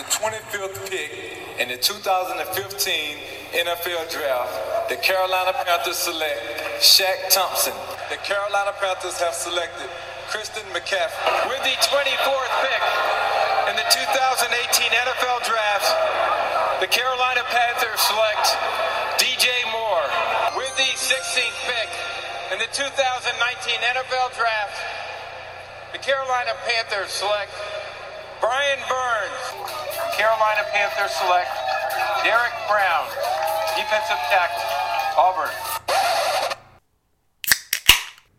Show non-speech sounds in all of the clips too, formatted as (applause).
the 25th pick in the 2015 NFL Draft, the Carolina Panthers select Shaq Thompson. The Carolina Panthers have selected Christian McCaffrey. With the 24th pick in the 2018 NFL Draft, the Carolina Panthers select DJ Moore. With the 16th pick in the 2019 NFL Draft, the Carolina Panthers select Brian Burns. Carolina Panthers select Derrick Brown, defensive tackle, Auburn.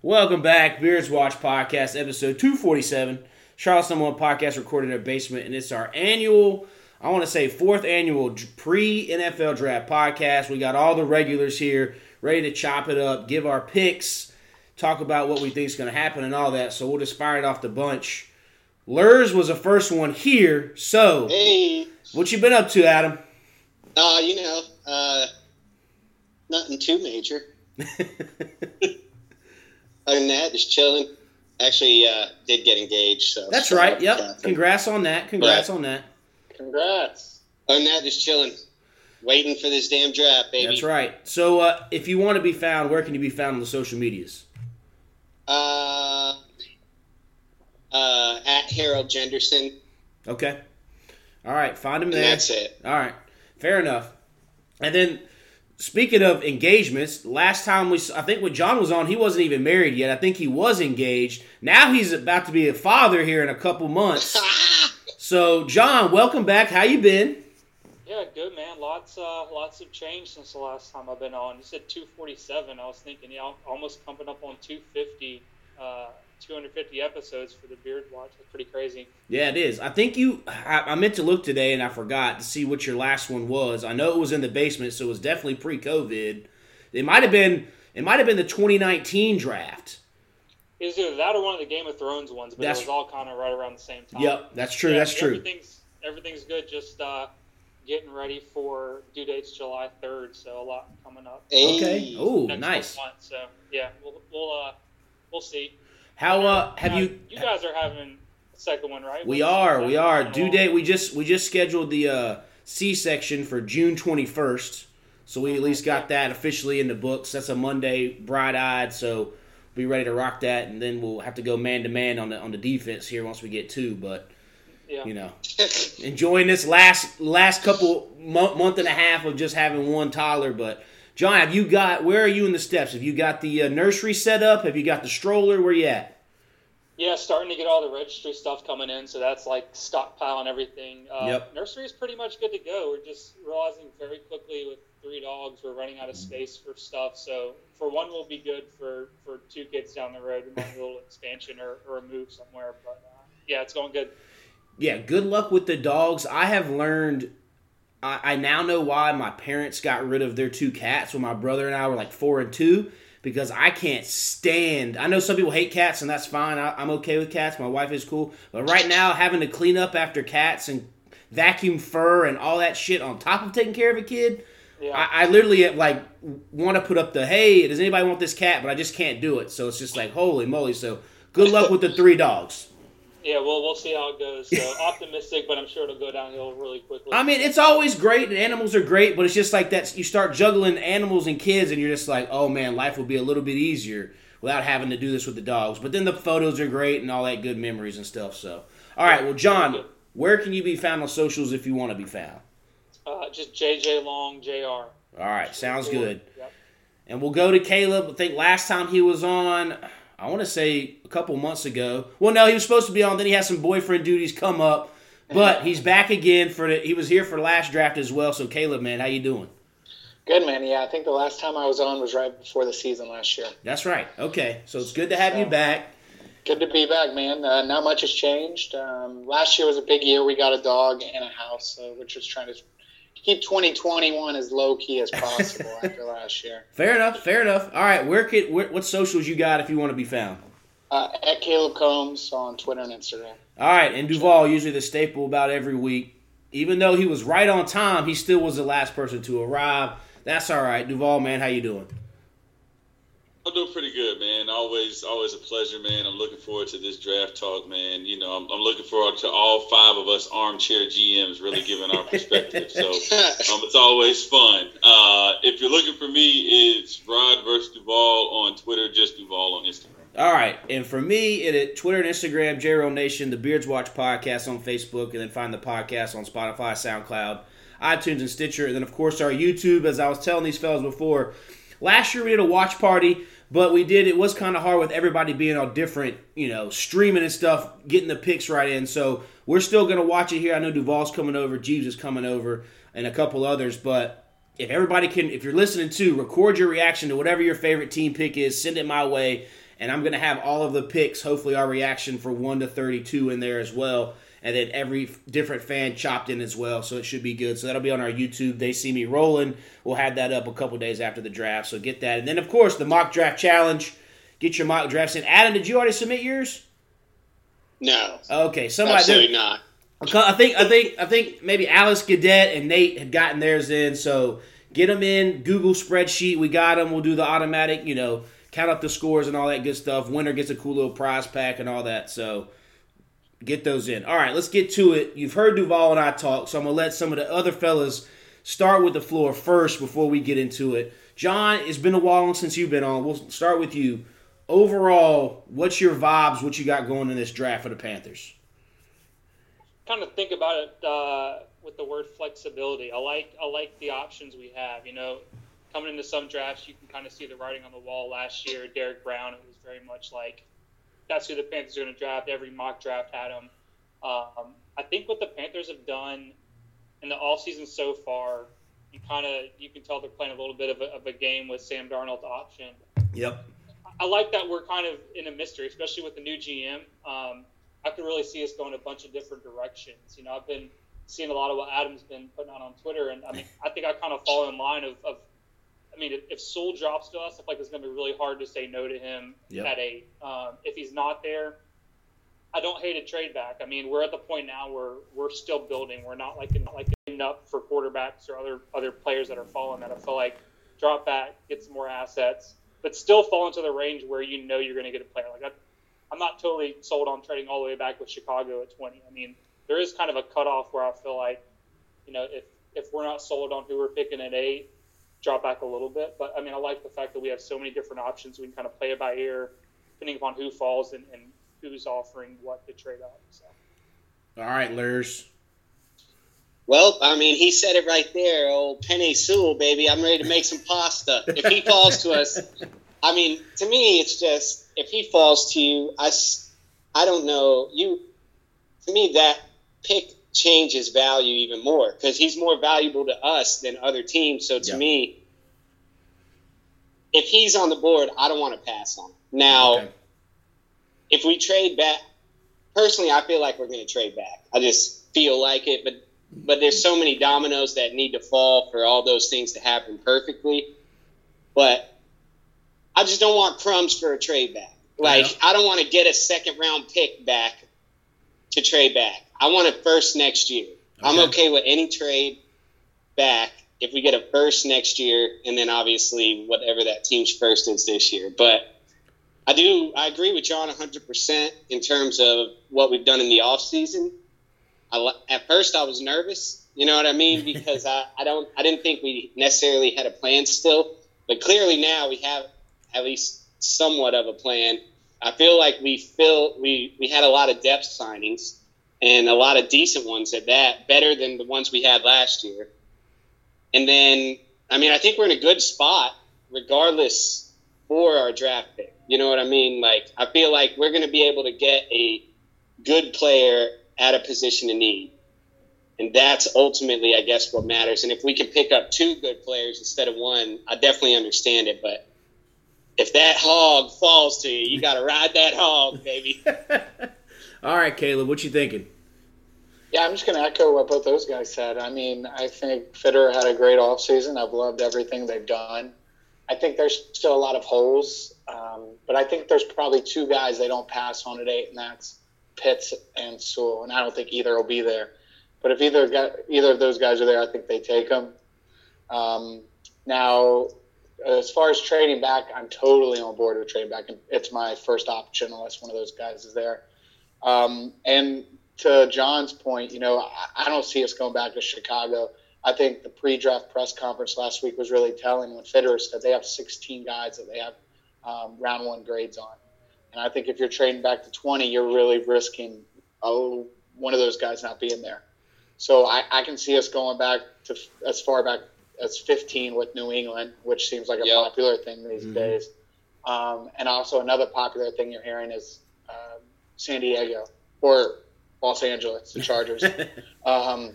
Welcome back, Beards Watch Podcast, episode 247. Charlotte's number one podcast recorded in a basement, and it's our annual, I want to say fourth annual pre NFL draft podcast. We got all the regulars here ready to chop it up, give our picks, talk about what we think is going to happen and all that. So we'll just fire it off the bunch. Luhrs was the first one here. So, Hey, what you been up to, Adam? uh, you know, uh, nothing too major. (laughs) Other than that, just chilling. Actually, uh, did get engaged, so That's right. Yep. Catherine. Congrats on that. Congrats Right. on that. Congrats. Other than that, just chilling, waiting for this damn draft, baby. That's right. So, uh, if you want to be found, where can you be found on the social medias? Uh, uh, at Harold Jenderson, Okay. All right. Find him and there. that's it. All right, fair enough. And then, speaking of engagements, last time we, I think when John was on, he wasn't even married yet. I think he was engaged. Now he's about to be a father here in a couple months. (laughs) So, John, welcome back. How you been? Yeah, good man. Lots, uh, lots have changed since the last time I've been on. You said 247. I was thinking, yeah, almost coming up on 250, uh, 250 episodes for the Beard Watch. That's pretty crazy. Yeah, it is. I think you. I, I meant to look today and I forgot to see what your last one was. I know it was in the basement, so it was definitely pre-COVID. It might have been. It might have been the 2019 draft. It was either that or one of the Game of Thrones ones, but That's- it was all kind of right around the same time. Yep, that's true. Yeah, that's true. Everything's everything's good. Just uh, getting ready for due dates July 3rd, so a lot coming up. Okay. Oh, nice. month. So yeah, we'll we'll uh, we'll see. How uh have you? You guys are having a second one, right? We When's are, we are. Due date. We just we just scheduled the uh, C section for June twenty first, so we at least got that officially in the books. That's a Monday, bright eyed. So be ready to rock that, and then we'll have to go man to man on the on the defense here once we get two. But Yeah. you know, (laughs) enjoying this last last couple month, month and a half of just having one toddler. But John, have you got? Where are you in the steps? Have you got the uh, nursery set up? Have you got the stroller? Where you at? Yeah, starting to get all the registry stuff coming in, so that's like stockpiling everything. Uh, Yep. Nursery is pretty much good to go. We're just realizing very quickly with three dogs, we're running out of space for stuff. So for one, we'll be good. For for two kids down the road, we might do a little expansion or, or a move somewhere. But uh, yeah, it's going good. yeah, good luck with the dogs. I have learned. I, I now know why my parents got rid of their two cats when my brother and I were like four and two because I can't stand. I know some people hate cats and that's fine. I, I'm okay with cats. My wife is cool, but right now having to clean up after cats and vacuum fur and all that shit on top of taking care of a kid. Yeah. I, I literally like want to put up the hey, does anybody want this cat? But I just can't do it. So it's just like holy moly. So good luck with the three dogs. Yeah, well, we'll see how it goes. So (laughs) optimistic, but I'm sure it'll go downhill really quickly. I mean, it's always great, and animals are great, but it's just like that. You start juggling animals and kids, and you're just like, oh man, life will be a little bit easier without having to do this with the dogs. But then the photos are great and all that good memories and stuff. So, all right, well, John, where can you be found on socials if you want to be found? uh, just JJ Long Jr. All right, sounds good. Yep. And we'll go to Kaleb. I think last time he was on, I want to say a couple months ago. Well, no, he was supposed to be on. Then he had some boyfriend duties come up, but he's back again for the. He was here for last draft as well. So, Kaleb, man, how you doing? Good man, yeah. I think the last time I was on was right before the season last year. That's right. Okay, so it's good to have you back. Good to be back, man. Uh, not much has changed. Um, last year was a big year. We got a dog and a house, so we're trying to keep 2021 as low key as possible (laughs) after last year. Fair enough. Fair enough. All right, where could where, what socials you got if you want to be found? Uh, at Kaleb Combs on Twitter and Instagram. All right, and Duvall usually the staple about every week. Even though he was right on time, he still was the last person to arrive. That's all right. Duvall, man, how you doing? I'm doing pretty good, man. Always, always a pleasure, man. I'm looking forward to this draft talk, man. You know, I'm, I'm looking forward to all five of us armchair GMs really giving our perspective. so (laughs) um, it's always fun. Uh, if you're looking for me, it's Rod versus Duvall on Twitter, just Duvall on Instagram. All right, and for me, it at Twitter and Instagram, JRO Nation, the Beards Watch podcast on Facebook, and then find the podcast on Spotify, SoundCloud, iTunes, and Stitcher, and then of course our YouTube. As I was telling these fellas before, last year we did a watch party but we did. It was kind of hard with everybody being on different, you know, streaming and stuff, getting the picks right in. So we're still gonna watch it here. I know Duvall's coming over, Jeeves is coming over, and a couple others. But if everybody can, if you're listening to, record your reaction to whatever your favorite team pick is, send it my way, and I'm gonna have all of the picks. Hopefully, our reaction for one to thirty-two in there as well and then every different fan chopped in as well. So it should be good. So that'll be on our YouTube. They see me rolling. We'll have that up a couple days after the draft. So get that. And then of course the mock draft challenge. Get your mock drafts in. Adam, did you already submit yours? No. Okay, somebody absolutely not. I think I think I think maybe Alice Gadet and Nate had gotten theirs in. So get them in Google spreadsheet. We got them. We'll do the automatic. You know, count up the scores and all that good stuff. Winner gets a cool little prize pack and all that. So get those in. All right, let's get to it. You've heard Duvall and I talk, so I'm gonna let some of the other fellas start with the floor first before we get into it. John, it's been a while since you've been on. We'll start with you. Overall, what's your vibes? What you got going in this draft for the Panthers? Kind of think about it uh, with the word flexibility. I like I like the options we have. You know, coming into some drafts, you can kind of see the writing on the wall. Last year, Derrick Brown, it was very much like that's who the Panthers are going to draft. Every mock draft had him. Um, I think what the Panthers have done in the all season so far, you kind of you can tell they're playing a little bit of a, of a game with Sam Darnold's option. Yep. I like that we're kind of in a mystery, especially with the new GM. Um, I could really see us going a bunch of different directions. You know, I've been seeing a lot of what Adam's been putting out on Twitter, and I mean, I think I kind of fall in line of, of mean, if, if Sewell drops to us, I feel like it's going to be really hard to say no to him yep. at eight. Um, if he's not there, I don't hate a trade back. I mean, we're at the point now where we're still building. We're not like not like up for quarterbacks or other other players that are falling. That I feel like drop back, get some more assets, but still fall into the range where you know you're going to get a player. Like I, I'm not totally sold on trading all the way back with Chicago at 20. I mean, there is kind of a cutoff where I feel like, you know, if if we're not sold on who we're picking at eight, drop back a little bit. But I mean, I like the fact that we have so many different options. We can kind of play it by ear, depending upon who falls and, and who's offering what to trade up. So. All right, Luhrs. Well, I mean, he said it right there. Old Penei Sewell, baby. I'm ready to make some pasta. If he falls to us, I mean, to me, it's just if he falls to you, I, I don't know. You, to me, that pick change his value even more because he's more valuable to us than other teams. So to me, if he's on the board, I don't want to pass on. Now, okay. if we trade back, personally, I feel like we're going to trade back. I just feel like it, but but there's so many dominoes that need to fall for all those things to happen perfectly. But I just don't want crumbs for a trade back. Like yeah. I don't want to get a second round pick back to trade back. I want it first next year. Okay. I'm okay with any trade back if we get a first next year, and then obviously whatever that team's first is this year. But I do, I agree with John 100% in terms of what we've done in the offseason. I, at first, I was nervous, you know what I mean? (laughs) Because I, I don't, I didn't think we necessarily had a plan still, but clearly now we have at least somewhat of a plan. I feel like we feel we we had a lot of depth signings and a lot of decent ones at that, better than the ones we had last year. And then, I mean, I think we're in a good spot regardless for our draft pick. You know what I mean? Like, I feel like we're going to be able to get a good player at a position of need. And that's ultimately, I guess, what matters. And if we can pick up two good players instead of one, I definitely understand it. But if that hog falls to you, you got to ride that hog, baby. (laughs) All right, Kaleb, what you thinking? Yeah, I'm just going to echo what both those guys said. I mean, I think Fitter had a great offseason. I've loved everything they've done. I think there's still a lot of holes, um, but I think there's probably two guys they don't pass on at eight, and that's Pitts and Sewell. And I don't think either will be there. But if either either of those guys are there, I think they take them. Um, now, as far as trading back, I'm totally on board with trading back, it's my first option unless one of those guys is there. Um, and to John's point, you know, I, I don't see us going back to Chicago. I think the pre-draft press conference last week was really telling when Fitterer said they have 16 guys that they have um, round one grades on. And I think if you're trading back to 20, you're really risking oh one of those guys not being there. So I, I can see us going back to as far back as 15 with New England, which seems like a yep. popular thing these mm-hmm. days. Um, and also another popular thing you're hearing is San Diego or Los Angeles, the Chargers. (laughs) um,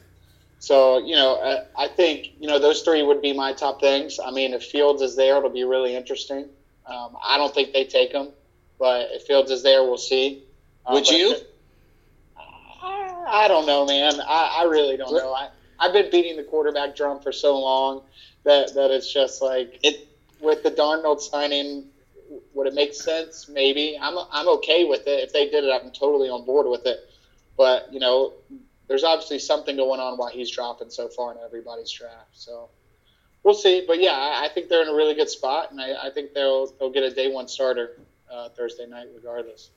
so you know, I, I, think you know those three would be my top things. I mean, if Fields is there, it'll be really interesting. Um, I don't think they take him, but if Fields is there, we'll see. Uh, would you? I, I, don't know, man. I, I really don't know. I, I've been beating the quarterback drum for so long that that it's just like it with the Darnold signing. Would it make sense? Maybe. I'm I'm okay with it. If they did it, I'm totally on board with it. But you know, there's obviously something going on while he's dropping so far in everybody's draft. So we'll see. But yeah, I, I think they're in a really good spot, and I, I think they'll they'll get a day one starter uh, Thursday night, regardless.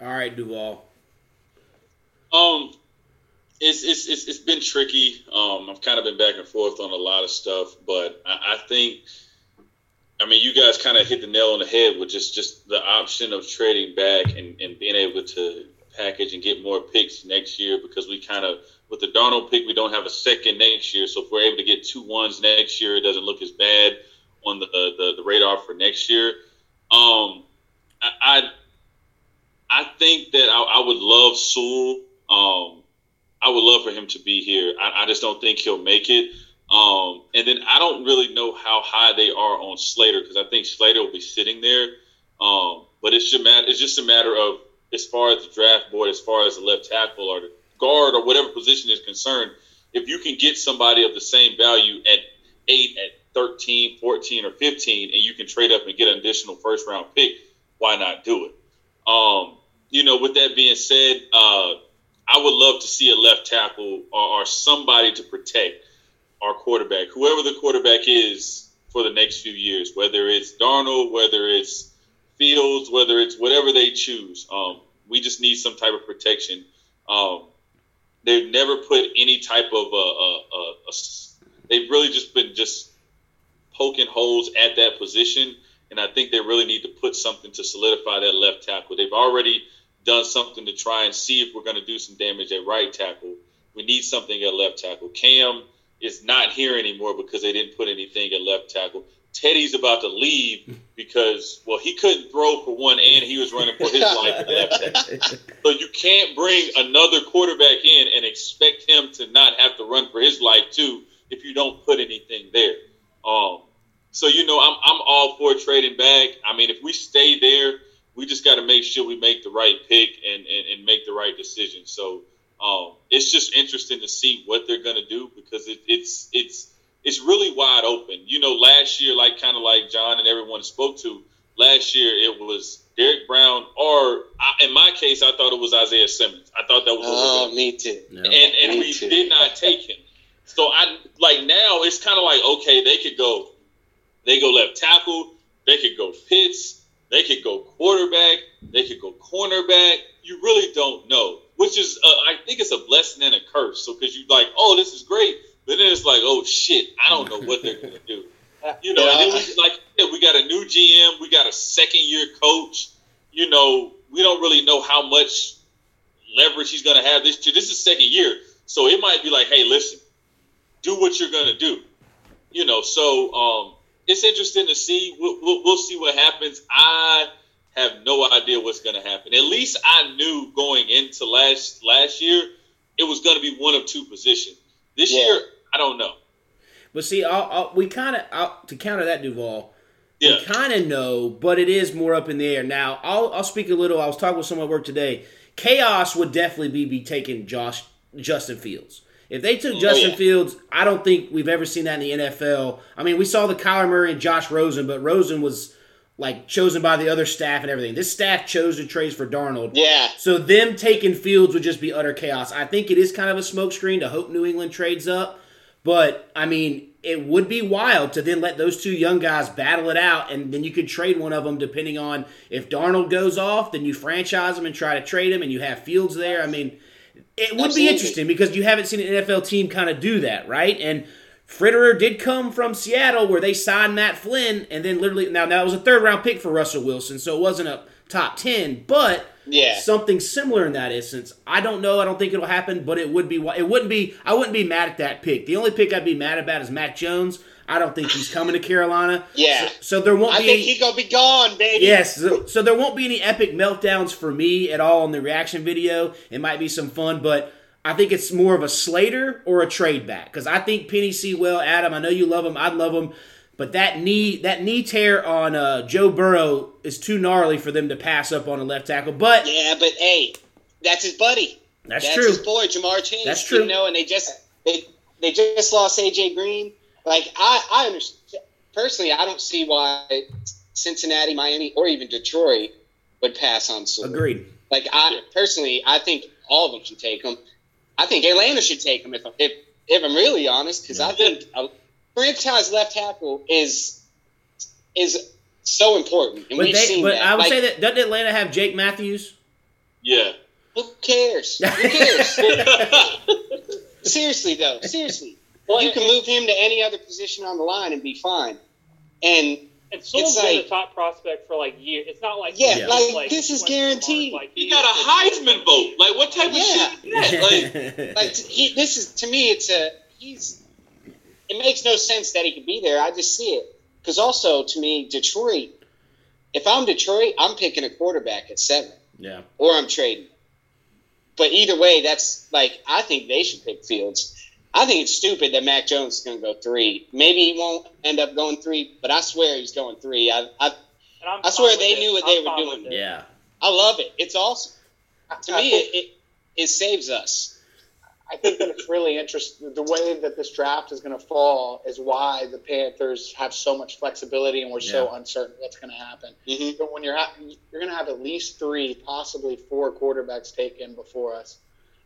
All right, Duvall. Um, it's, it's, it's, it's been tricky. Um, I've kind of been back and forth on a lot of stuff, but I, I think, I mean, you guys kind of hit the nail on the head with just, just the option of trading back and, and being able to package and get more picks next year because we kind of, with the Darnold pick, we don't have a second next year. So if we're able to get two ones next year, it doesn't look as bad on the, the, the radar for next year. Um, I, I, I think that I, I would love Sewell. Um, I would love for him to be here. I, I just don't think he'll make it. Um, and then I don't really know how high they are on Slater because I think Slater will be sitting there. Um, but it's just, it's just a matter of as far as the draft board, as far as the left tackle or the guard or whatever position is concerned, if you can get somebody of the same value at 8, at 13, 14, or 15, and you can trade up and get an additional first round pick, why not do it? Um, you know, with that being said, uh, I would love to see a left tackle or, or somebody to protect our quarterback, whoever the quarterback is for the next few years, whether it's Darnold, whether it's Fields, whether it's whatever they choose. Um, we just need some type of protection. Um, they've never put any type of a, a, a, a, they've really just been just poking holes at that position, and I think they really need to put something to solidify that left tackle. They've already done something to try and see if we're going to do some damage at right tackle. We need something at left tackle. Cam is not here anymore because they didn't put anything at left tackle. Teddy's about to leave because, well, he couldn't throw for one, and he was running for his (laughs) life at left tackle. So you can't bring another quarterback in and expect him to not have to run for his life too if you don't put anything there. Um, so you know, I'm I'm all for trading back. I mean, if we stay there we just got to make sure we make the right pick and, and, and make the right decision. So um, it's just interesting to see what they're going to do because it, it's it's it's really wide open. You know, last year, like kind of like John and everyone spoke to, last year it was Derrick Brown, or in my case, I thought it was Isaiah Simmons. I thought that was. Oh, me too. And and me we too. did not take him. So I like now it's kind of like okay, they could go, they go left tackle, they could go Pitts, they could go quarterback. They could go cornerback. You really don't know, which is uh, I think it's a blessing and a curse. So because you like, oh, this is great, but then it's like, oh shit, I don't know what they're gonna do. (laughs) You know, yeah. and then we, like yeah, we got a new GM, we got a second year coach. You know, we don't really know how much leverage he's gonna have this year. This is second year, so it might be like, hey, listen, do what you're gonna do. You know, so um, it's interesting to see. We'll, we'll, we'll, see what happens. I have no idea what's going to happen. At least I knew going into last last year it was going to be one of two positions. This yeah. year, I don't know. But see, I'll, I'll, we kind of to counter that Duvall. Yeah. We kind of know, but it is more up in the air. Now, I'll, I'll speak a little. I was talking with someone at work today. Chaos would definitely be, be taking Josh Justin Fields. If they took oh, Justin yeah. Fields, I don't think we've ever seen that in the NFL. I mean, we saw the Kyler Murray and Josh Rosen, but Rosen was like chosen by the other staff and everything. This staff chose to trade for Darnold. Yeah. So them taking Fields would just be utter chaos. I think it is kind of a smokescreen to hope New England trades up. But I mean, it would be wild to then let those two young guys battle it out, and then you could trade one of them depending on if Darnold goes off, then you franchise him and try to trade him, and you have Fields there. I mean, it would Absolutely. be interesting because you haven't seen an NFL team kind of do that, right? And Fitterer did come from Seattle where they signed Matt Flynn, and then literally now that was a third round pick for Russell Wilson, so it wasn't a top ten, but Yeah. something similar in that instance. I don't know. I don't think it'll happen, but it would be. It wouldn't be. I wouldn't be mad at that pick. The only pick I'd be mad about is Mac Jones. I don't think he's coming to Carolina. Yeah. So, so there won't be I be. think any- he gonna be gone, baby. Yes, so, so there won't be any epic meltdowns for me at all in the reaction video. It might be some fun, but I think it's more of a Slater or a trade back because I think Penei Sewell, Adam. I know you love him. I'd love him, but that knee that knee tear on uh, Joe Burrow is too gnarly for them to pass up on a left tackle. But Yeah, but hey, that's his buddy. that's, That's true. his boy, Ja'Marr Chase. That's true. You know, and they just they they just lost AJ Green. Like I I understand personally, I don't see why Cincinnati, Miami, or even Detroit would pass on Sewell. Agreed. Like I personally, I think all of them should take him. I think Atlanta should take him if if if I'm really honest, because I think a franchise left tackle is is so important, and But we've they, seen but that. I would Like, say that doesn't Atlanta have Jake Matthews? Yeah. who cares? Who cares? (laughs) seriously though, seriously, you can move him to any other position on the line and be fine. And And Sewell's It's been like- a top prospect for like years. It's not like Yeah, he's like, this is question mark. guaranteed. Like, He got a Heisman vote. Like, what type Yeah. of shit is that? Like, (laughs) like he, this is to me, it's a he's. It makes no sense that he could be there. I just see it because also to me, Detroit. If I'm Detroit, I'm picking a quarterback at seven, yeah. or I'm trading. But either way, that's like I think they should pick Fields. I think it's stupid that Mac Jones is going to go three. Maybe he won't end up going three, but I swear he's going three. I I, And I'm I swear they with knew it. what they I'm were doing. Yeah. I love it. It's awesome. To I me, think- it, it it saves us. I think that it's really interesting. The way that this draft is going to fall is why the Panthers have so much flexibility and we're so uncertain what's going to happen. Mhm. But when you're ha- you're going to have at least three, possibly four quarterbacks taken before us.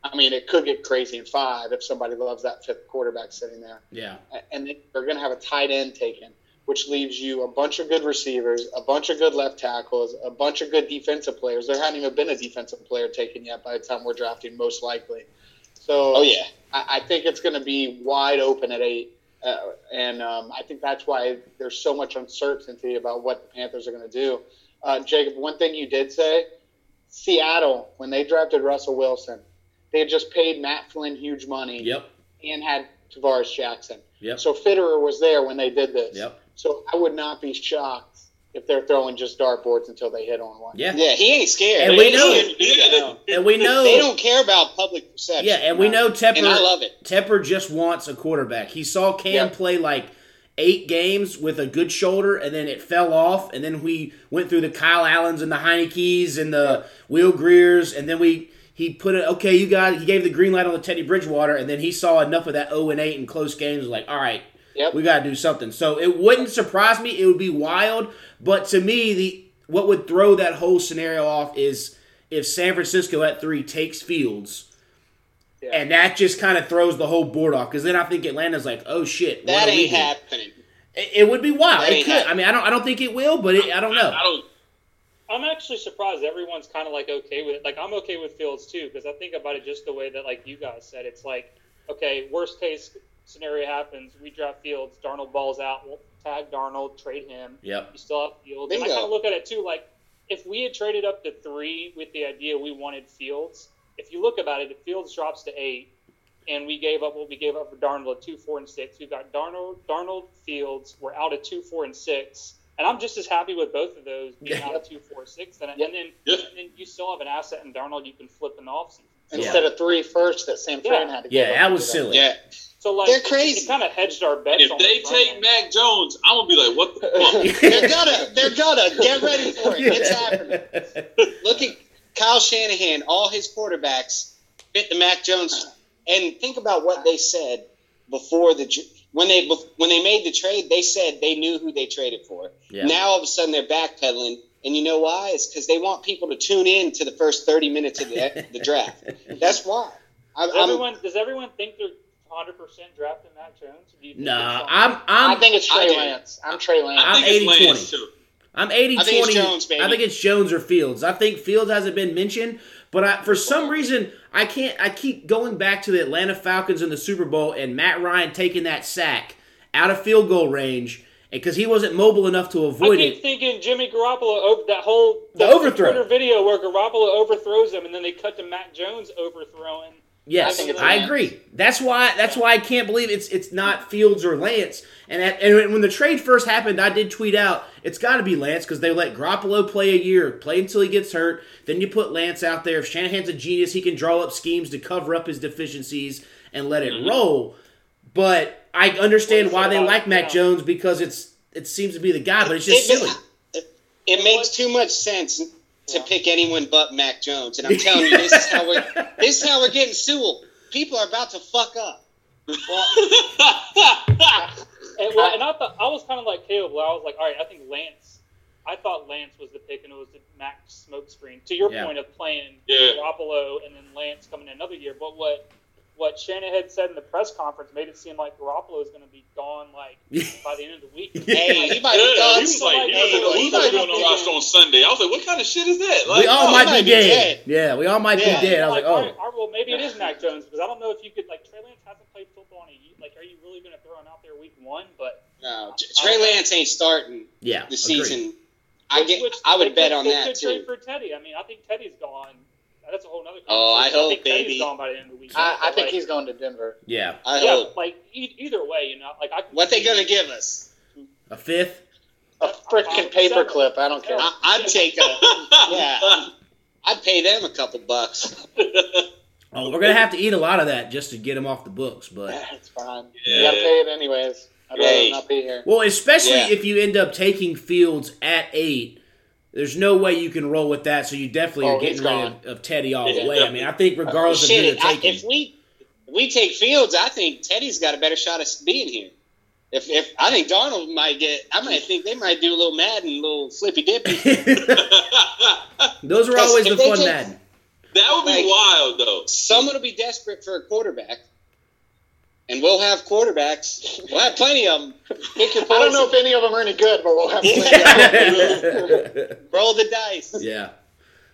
I mean, it could get crazy in five if somebody loves that fifth quarterback sitting there. Yeah. and they're going to have a tight end taken, which leaves you a bunch of good receivers, a bunch of good left tackles, a bunch of good defensive players. There hadn't even been a defensive player taken yet by the time we're drafting, most likely. So Oh yeah. I, I think it's going to be wide open at eight, uh, and um, I think that's why there's so much uncertainty about what the Panthers are going to do. Uh, Jacob, one thing you did say, Seattle when they drafted Russell Wilson, they had just paid Matt Flynn huge money Yep. and had Tarvaris Jackson. Yep. So Fitterer was there when they did this. Yep. So I would not be shocked if they're throwing just dartboards until they hit on one. Yeah. Yeah, he ain't scared. And They we know it. to do that. Yeah, And we know They don't care about public perception. Yeah, and we know Tepper. And I love it. Tepper just wants a quarterback. He saw Cam Yeah. play like eight games with a good shoulder, and then it fell off. And then we went through the Kyle Allens and the Heinicke's and the Will Griers, and then we he put it. Okay, you guys. He gave the green light on the Teddy Bridgewater, and then he saw enough of that zero and eight in close games. Like, all right, Yep. we got to do something. So it wouldn't surprise me. It would be wild, but to me, the what would throw that whole scenario off is if San Francisco at three takes Fields. Yeah. And that just kind of throws the whole board off because then I think Atlanta's like, oh shit, That ain't happening. It, it would be wild. That It could. happening. I mean, I don't. I don't think it will, but it, I don't know. I don't. I'm actually surprised everyone's kind of like okay with it. Like I'm okay with Fields too because I think about it just the way that like you guys said. It's like okay, worst case scenario happens, we draft Fields, Darnold balls out, we'll tag Darnold, trade him. Yep. You still have Fields. And I kind of look at it too like if we had traded up to three with the idea we wanted Fields, if you look about it, if Fields drops to eight. And we gave up what we gave up for Darnold at two, four, and six. We've got Darnold, Darnold, Fields. We're out at two, four, and six. And I'm just as happy with both of those being out at two, four, six. And, and then Yeah. and then you still have an asset in Darnold you can flip in the offseason. Instead of three first that Sam Fran had to give Yeah, that was silly. Yeah. So like They're crazy. It kind of hedged our bets. If on they the take. Mac Jones, I'm gonna be like, what the fuck? (laughs) They're gonna. They're gonna. Get ready for it. It's happening. Look at Kyle Shanahan. All his quarterbacks fit the Mac Jones. And think about what they said before the tr- when they when they made the trade. They said they knew who they traded for. Yeah. Now all of a sudden they're backpedaling, and you know why? It's because they want people to tune in to the first thirty minutes of the, the draft. (laughs) That's why. I, Does everyone does everyone think they're 100 percent drafting Mac Jones? Do you Nah, I'm I'm I think it's Trey do. Lance. I'm Trey Lance. I'm I think 80-20. I'm 80 I think it's 20. Jones, baby. I think it's Jones or Fields. I think Fields hasn't been mentioned, but I, for some reason, I can't. I keep going back to the Atlanta Falcons in the Super Bowl and Matt Ryan taking that sack out of field goal range because he wasn't mobile enough to avoid it. I keep it. thinking Jimmy Garoppolo that whole The overthrow. Twitter video where Garoppolo overthrows him, and then they cut to Mac Jones overthrowing. Yes, I I agree. That's why. That's why I can't believe it's it's not Fields or Lance. And at, and when the trade first happened, I did tweet out it's got to be Lance because they let Garoppolo play a year, play until he gets hurt. Then you put Lance out there. If Shanahan's a genius, he can draw up schemes to cover up his deficiencies and let it mm-hmm. roll. But I understand why they like Mac Jones because it's it seems to be the guy, but it's just It- silly. It makes too much sense to pick anyone but Mac Jones, and I'm telling you, this is how we're this is how we're getting Sewell. People are about to fuck up. (laughs) And, well, and I thought I was kind of like Kaleb. Where I was like, all right, I think Lance. I thought Lance was the pick, and it was the Mac smokescreen. To your Yeah. point of playing Yeah. Garoppolo and then Lance coming in another year, but what what Shanahan said in the press conference made it seem like Garoppolo is going to be gone like (laughs) by the end of the week. (laughs) Hey, he might Yeah, be he gone. was like, Hey, he was he like, might he on be the roster on Sunday. I was like, what kind of shit is that? Like, we all oh, might, might be be dead. dead. Yeah, we all might Yeah. be dead. I was like, all oh. right, all right, well, maybe it is Mac Jones because I don't know if you could like Trey Lance hasn't played football in a year. Like, are you really going to throw him out there week one? But No, J- Trey Lance ain't starting Yeah, the agreed. season. I get. which I would bet on that could trade too. for Teddy. I mean, I think Teddy's gone. That's a whole other. Oh, I hope, think Teddy's baby. gone by the end of the week. I, I think like, he's going to Denver. Yeah, I yeah, hope. like e- either way, you know, like I. What they see- gonna give us? a fifth. A freaking paperclip. I don't care. I, I'd take a. (laughs) Yeah, I'd pay them a couple bucks. Oh, we're gonna have to eat a lot of that just to get him off the books, but It's fine. Yeah. You got to pay it anyways. I'd rather Hey. not be here. well, especially Yeah. if you end up taking Fields at eight, there's no way you can roll with that. So you definitely Oh, are getting rid of, of Teddy all the way. I mean, I think uh, regardless of who Shit, they're I, taking, if we we take Fields, I think Teddy's got a better shot at being here. If, if I think Darnold might get, I might think they might do a little Madden, a little flippy dippy. (laughs) (laughs) those are always if the fun take- Madden. that would be Like- wild, though. Someone will be desperate for a quarterback, and we'll have quarterbacks. We'll have plenty of them. Pick your (laughs) I don't know if any of them are any good, but we'll have plenty. (laughs) Roll the dice. yeah,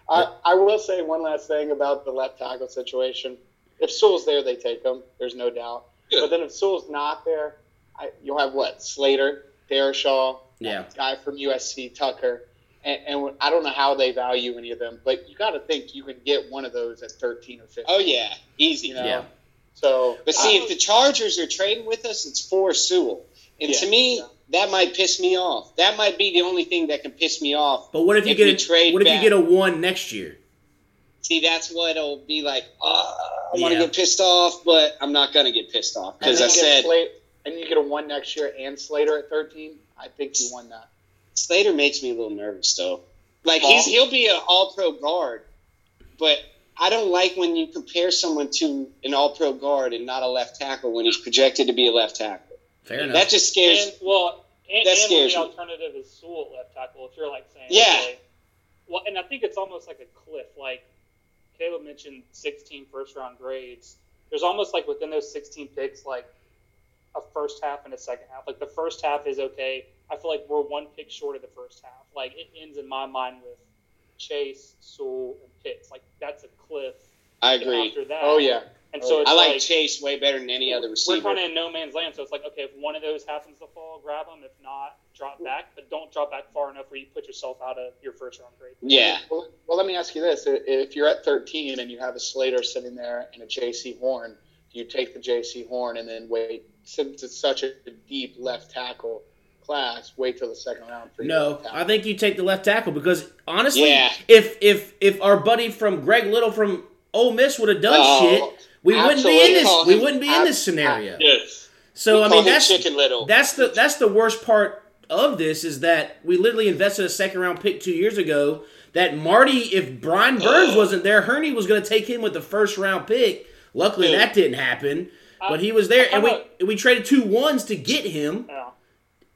I, I will say one last thing about the left tackle situation. If Sewell's there, they take him. There's no doubt. Yeah. But then if Sewell's not there, I, you'll have what? Slater, Darrisaw, Yeah. guy from USC, Tucker. And, and I don't know how they value any of them, but you got to think you can get one of those at 13 or 15. Oh yeah, easy. You know? Yeah. So, But see, if the Chargers are trading with us, it's for Sewell. And Yeah, to me, yeah. that might piss me off. That might be the only thing that can piss me off. but what if you If get a, trade what if back- you get a one next year? See, that's what'll be like. Oh, I want to Yeah. get pissed off, but I'm not gonna get pissed off because I you get said Slate, and you get a one next year and Slater at 13. I think you won that. Slater makes me a little nervous though. Like he's he'll be an All Pro guard, but I don't like when you compare someone to an All Pro guard and not a left tackle when he's projected to be a left tackle. Fair enough. That just scares. And, well, and, That and scares the me. alternative is Sewell at left tackle. If you're like saying, Yeah. okay, well, and I think it's almost like a cliff. Like Kaleb mentioned, 16 first round grades. There's almost like within those 16 picks, like a first half and a second half. Like the first half is okay. I feel like we're one pick short of the first half. Like it ends in my mind with Chase, Sewell, and Pitts. Like that's a cliff. I agree. After that, Oh, yeah. And oh, so it's I like like Chase way better than any other receiver. we're kind of in no man's land, so it's like, okay, if one of those happens to fall, grab them. If not, drop back, but don't drop back far enough where you put yourself out of your first round grade. Yeah, Well, well, let me ask you this: If you're at 13 and you have a Slater sitting there and a Jaycee Horn, do you take the Jaycee Horn and then wait? Since it's such a deep left tackle class, wait till the second round for No. I think you take the left tackle because honestly, Yeah. if if if our buddy from Greg Little from Ole Miss would have done Oh, shit, we wouldn't be in this. We him- wouldn't be in this scenario. Yes. So We I mean, that's Chicken Little. that's the that's the worst part of this is that we literally invested a second round pick two years ago. That Marty, if Brian Burns oh. wasn't there, Hurney was going to take him with the first round pick. Luckily, Yeah. that didn't happen. But he was there, and we we traded two ones to get him. Yeah.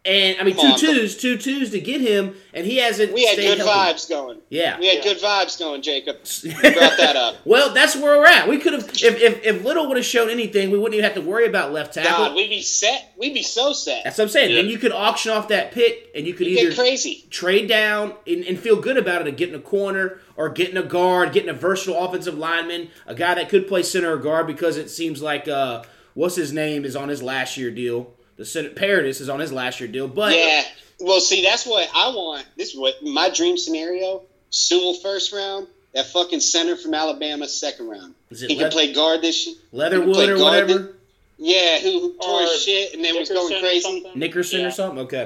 And I mean, Come two on, twos, two twos to get him, and he hasn't. We had good healthy. vibes going. Yeah. We had Yeah. good vibes going, Jacob. (laughs) You brought that up. Well, that's where we're at. We could have, if, if if Little would have shown anything, we wouldn't even have to worry about left tackle. God, we'd be set. We'd be so set. that's what I'm saying. Yeah. Then you could auction off that pick, and you could We'd either get crazy. trade down and, and feel good about it of getting a corner or getting a guard, getting a versatile offensive lineman, a guy that could play center or guard because it seems like uh what's his name is on his last year deal. The center Paradis is on his last year deal, but Yeah. Well, see, that's what I want. This is what my dream scenario: Sewell first round, that fucking center from Alabama second round. Is it He can play guard this year. Leatherwood play or guard whatever, Yeah, who, who tore Or his shit and then was going crazy. something. Nickerson Yeah. or something. Okay,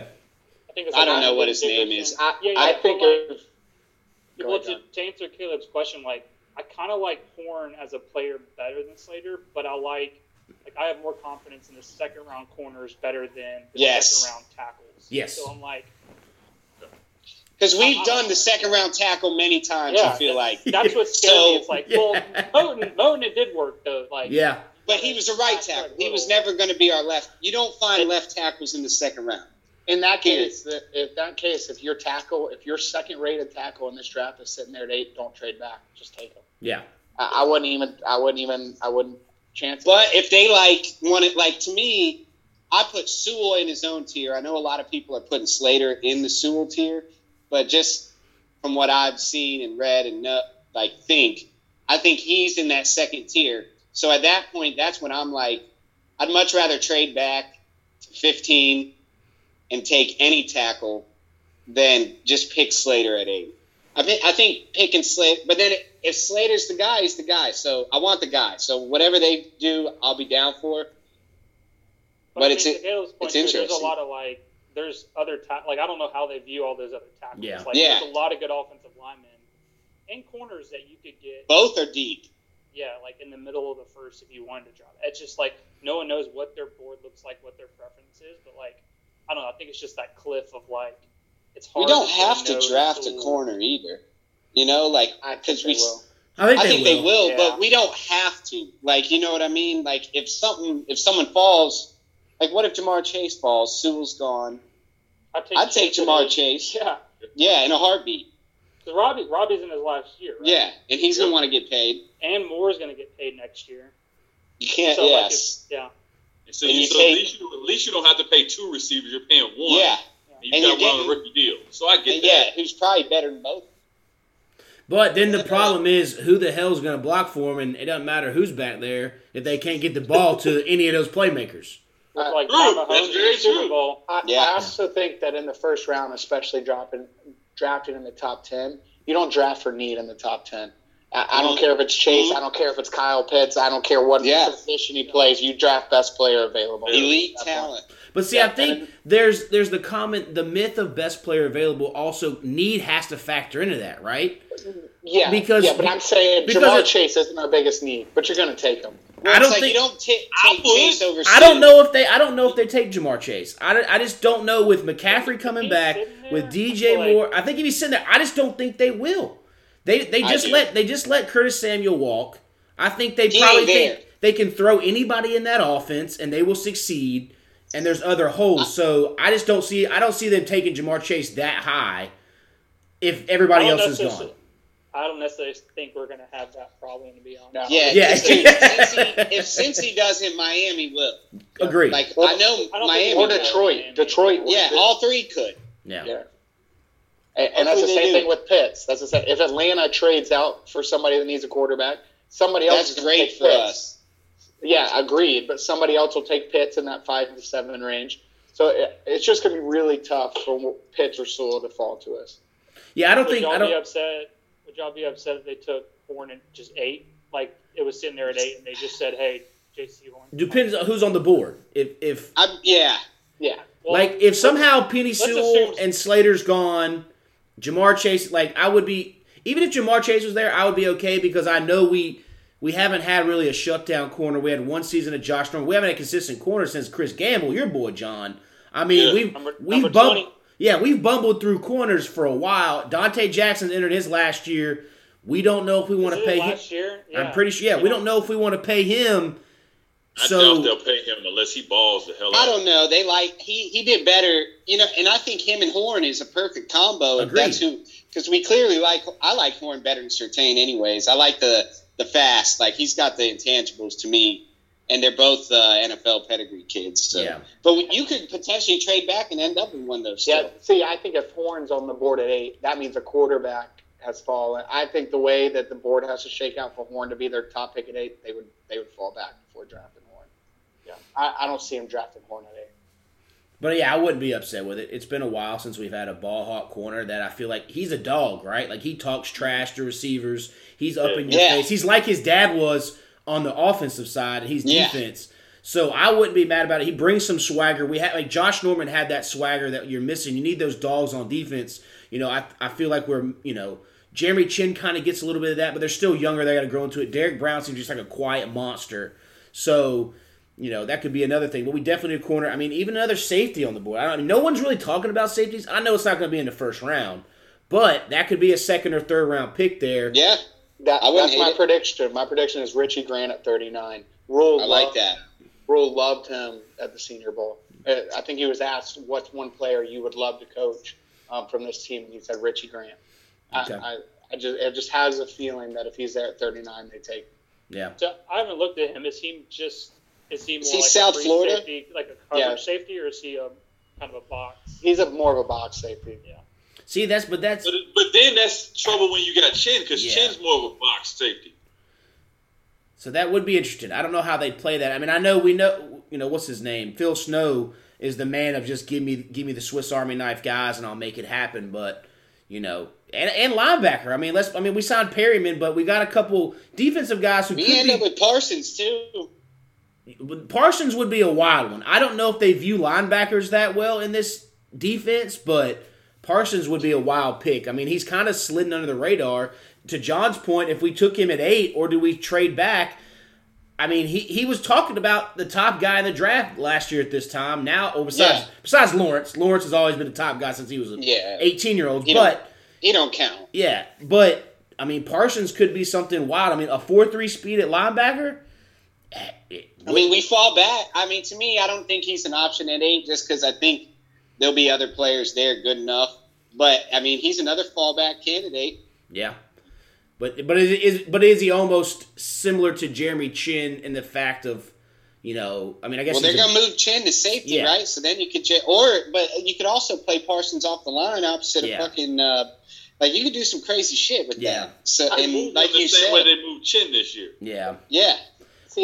I think it's I don't like know what his Dickerson. name is. I, Yeah, yeah, I but think like- if, Well, to, to answer Kaleb's question, like I kind of like Horn as a player better than Slater, but I like like I have more confidence in the second round corners better than the Yes. second round tackles. Yes. So I'm like, Because we've done the second round tackle many times. Yeah. I feel like, that's what's (laughs) scary. So- it's like, Yeah. well, Moton, Moton, it did work though. Like, yeah, but he was a right tackle. He was never going to be our left. You don't find left tackles in the second round. in that case, that- if that case, if your tackle, if your second rated tackle in this draft is sitting there at eight, don't trade back. Just take him. yeah. I, I wouldn't even. I wouldn't even. I wouldn't But if they like want it, like to me, I put Sewell in his own tier. I know a lot of people are putting Slater in the Sewell tier, but just from what I've seen and read and know, like think, I think he's in that second tier. So at that point, that's when I'm like, I'd much rather trade back to 15 and take any tackle than just pick Slater at eight. I think I think picking Slater, but then if Slater's the guy, he's the guy. So I want the guy. So whatever they do, I'll be down for. But I it's- mean, to Kaleb's point, it's too, There's a lot of like, there's other ta- like I don't know how they view all those other tackles. Yeah. Like, Yeah. there's a lot of good offensive linemen and corners that you could get. Both are deep. Yeah, like in the middle of the first if you wanted to drop. It's just like no one knows what their board looks like, what their preference is, but like I don't know. I think it's just that cliff of like it's hard. We don't to have to draft a corner either. You know, like because we. will. I think, I they, think will. they will, Yeah. but we don't have to. Like, you know what I mean? Like, if something, if someone falls, like, what if Ja'Marr Chase falls? Sewell's gone. I'd take, I'd take Ja'Marr today. Chase. Yeah, Yeah, in a heartbeat. because Robbie Robbie's in his last year. Right? Yeah, and he's gonna want to get paid. and Moore's going to get paid next year. You can't. So, like, yes. if- yeah. So, And you, you so take- at least you at least you don't have to pay two receivers. You're paying one. yeah. And And got you're one on a getting- rookie deal. So I get And that. yeah, who's probably better than both. But then the problem is who the hell's going to block for him, and it doesn't matter who's back there if they can't get the ball to (laughs) any of those playmakers. Uh, like true. Pat That's Mahomes very true. Bowl. I, Yeah. I also think that in the first round, especially dropping drafted in the top ten, you don't draft for need in the top ten. I, I don't care if it's Chase. I don't care if it's Kyle Pitts. I don't care what Yeah. position he plays. You draft best player available. Elite At that point. talent. But see, Yeah, I think there's there's the comment, the myth of best player available. Also, need has to factor into that, right? Yeah, Because- yeah, but I'm saying Ja'Marr it- Chase isn't our biggest need, but you're going to take him. Well, I don't like think- you don't ta- I take would. Chase over. I don't know if they I don't know if they take Ja'Marr Chase. I, I just don't know with McCaffrey coming back with DJ Moore. I think if he's sitting there, I just don't think they will. They they just let they just let Curtis Samuel walk. I think they He probably think they can throw anybody in that offense and they will succeed. And there's other holes, so I just don't see I don't see them taking Ja'Marr Chase that high if everybody else is gone. I don't necessarily think we're going to have that problem, to be honest. No. Yeah, Yeah. dude, since he, if since he (laughs) does it, Miami will. Agreed. Like Well, I know I Miami. Or we're will. Detroit. Detroit. Yeah, all three could. yeah. Yeah. And, and that's the same do. thing with Pitts. That's the same. If Atlanta trades out for somebody that needs a quarterback, somebody else is That's gonna great take for Pitts. us. Yeah, agreed. But somebody else will take Pitts in that five to seven range. So it, it's just going to be really tough for Pitts or Sewell to fall to us. Yeah, I don't Would think y'all I be don't Be upset? Would y'all be upset if they took Horn and just eight? Like it was sitting there at eight, and they just said, "Hey, Jaycee Horn." depends on who's on the board. If if I, yeah, Yeah. Well, like if somehow Penei let's Sewell assume- and Slater's gone, Ja'Marr Chase like I would be even if Ja'Marr Chase was there, I would be okay because I know we we haven't had really a shutdown corner. We had one season of Josh Norman. We haven't had a consistent corner since Chris Gamble, your boy John. I mean, Yeah. we've Number- we've number bumbled yeah, we've bumbled through corners for a while. Donte Jackson entered his last year. We don't know if we want to pay him. year. Yeah. I'm pretty sure. Yeah, we don't know if we want to pay him I So- doubt they'll pay him unless he balls the hell out. I don't know. They like he he did better, you know, and I think him and Horn is a perfect combo. If that's who, because we clearly like I like Horn better than Surtain. Anyways, I like the the fast. Like he's got the intangibles to me, and they're both uh, NFL pedigree kids. So. Yeah. But you could potentially trade back and end up in one of those. Yeah, Still. see, I think if Horn's on the board at eight, that means a quarterback has fallen. I think the way that the board has to shake out for Horn to be their top pick at eight, they would they would fall back before drafting Horn. Yeah, I, I don't see him drafting Horn at eight. But yeah, I wouldn't be upset with it. It's been a while since we've had a ball hawk corner that I feel like he's a dog, right? Like he talks trash to receivers. He's up in your Yeah. face. He's like his dad was on the offensive side. and He's Yeah. defense. So I wouldn't be mad about it. He brings some swagger. We had like Josh Norman had that swagger that you're missing. You need those dogs on defense. You know, I I feel like we're you know Jeremy Chinn kind of gets a little bit of that, but they're still younger. They got to grow into it. Derrick Brown seems just like a quiet monster. So you know, that could be another thing. But we definitely need a corner. I mean, even another safety on the board. I, don't, I mean, no one's really talking about safeties. I know it's not going to be in the first round, but that could be a second or third round pick there. Yeah, That, I that's my it. prediction. My prediction is Richie Grant at 39. Rhule I like that. Rhule loved him at the Senior Bowl. Uh, I think he was asked, "What's one player you would love to coach um, from this team?" And he said Richie Grant. Okay. I, I, I just it just has a feeling that if he's there at 39, they take. Yeah. So I haven't looked at him. Is he just is he more Is he like South a Florida? safety, like a coverage Yeah. safety, or is he a kind of a box? He's a more of a box safety. Yeah. See, that's but that's But, but then that's trouble when you got Chinn because Yeah. Chinn's more of a box safety. so that would be interesting. I don't know how they play that. I mean, I know we know you know what's his name. Phil Snow is the man of just give me give me the Swiss Army knife guys and I'll make it happen. But you know, and, and linebacker. I mean, let's. I mean, we signed Perryman, but we got a couple defensive guys who We could end be. up with Parsons too. But Parsons would be a wild one. I don't know if they view linebackers that well in this defense, but Parsons would be a wild pick. I mean, he's kind of slidden under the radar. To John's point, if we took him at eight, or do we trade back? I mean, he, he was talking about the top guy in the draft last year at this time. Now, or besides Yeah. besides Lawrence, Lawrence has always been the top guy since he was an Yeah. eighteen year old. He don't- But He don't count. yeah, but I mean, Parsons could be something wild. I mean, a four three speed at linebacker. It- I mean, we fall back. I mean, to me, I don't think he's an option at eight just because I think there'll be other players there good enough. But I mean, he's another fallback candidate. Yeah, but but is, is but is he almost similar to Jeremy Chinn in the fact of, you know, I mean, I guess Well, they're a- gonna move Chinn to safety, Yeah. right? So then you could, j- or but you could also play Parsons off the line opposite Yeah. of fucking. Uh, like you could do some crazy shit with Yeah. that. So They and moved like you same way said, they moved Chinn this year. yeah, yeah,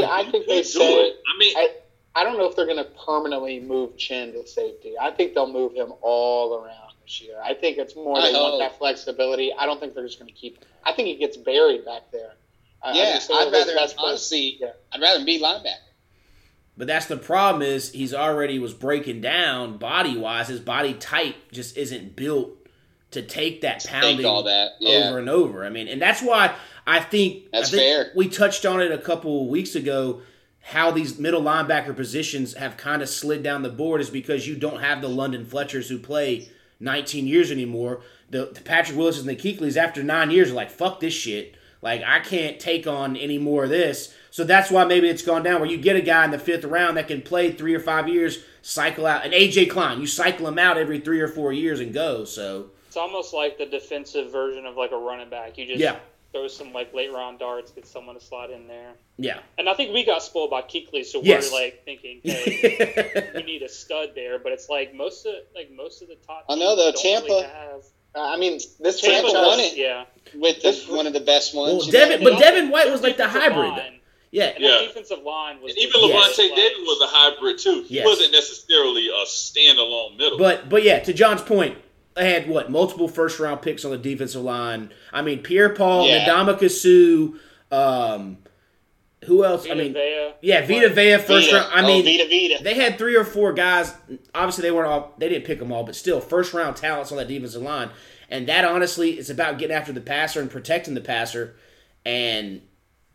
See, I think they do say it. I mean, I, I don't know if they're going to permanently move Chinn to safety. I think they'll move him all around this year. I think it's more I they want that flexibility. I don't think they're just going to keep. I think he gets buried back there. I- I yeah. I'd rather best plays- honestly, Yeah. I'd rather be linebacker. but that's the problem is he's already was breaking down body wise. His body type just isn't built to take that pounding Take all that. Yeah. over and over. I mean, and that's why I think That's I think fair. We touched on it a couple weeks ago. How these middle linebacker positions have kind of slid down the board is because you don't have the London Fletchers who play 19 years anymore. The, the Patrick Willis and the Kuechlys after nine years are like, fuck this shit. Like I can't take on any more of this. So that's why maybe it's gone down where you get a guy in the fifth round that can play three or five years, cycle out. And AJ Klein, you cycle him out every three or four years and go. So It's almost like the defensive version of like a running back. You just yeah, throw some like late round darts, get someone to slot in there. yeah. And I think we got spoiled by Kuechly, so Yes. we're like thinking, hey, (laughs) we need a stud there. But it's like most of like most of the top. I know, though, teams don't really Tampa- have- I mean, this Tampa franchise. won it. Yeah. with the, one of the best ones. Well, Devin, know? but Devin White was like the hybrid. line- Yeah, And Yeah. the defensive line was and even Yes. Lavonte David was a hybrid too. He Yes. wasn't necessarily a standalone middle. but but yeah, to John's point, they had what multiple first round picks on the defensive line. I mean, Pierre Paul, Yeah. Ndamukong Suh, um, who else? I mean, Vea. yeah, Vita Vea first Vita. round. I Oh, mean, Vita Vita. they had three or four guys. Obviously, they weren't all. They didn't pick them all, but still, first round talents on that defensive line. And that honestly is about getting after the passer and protecting the passer. And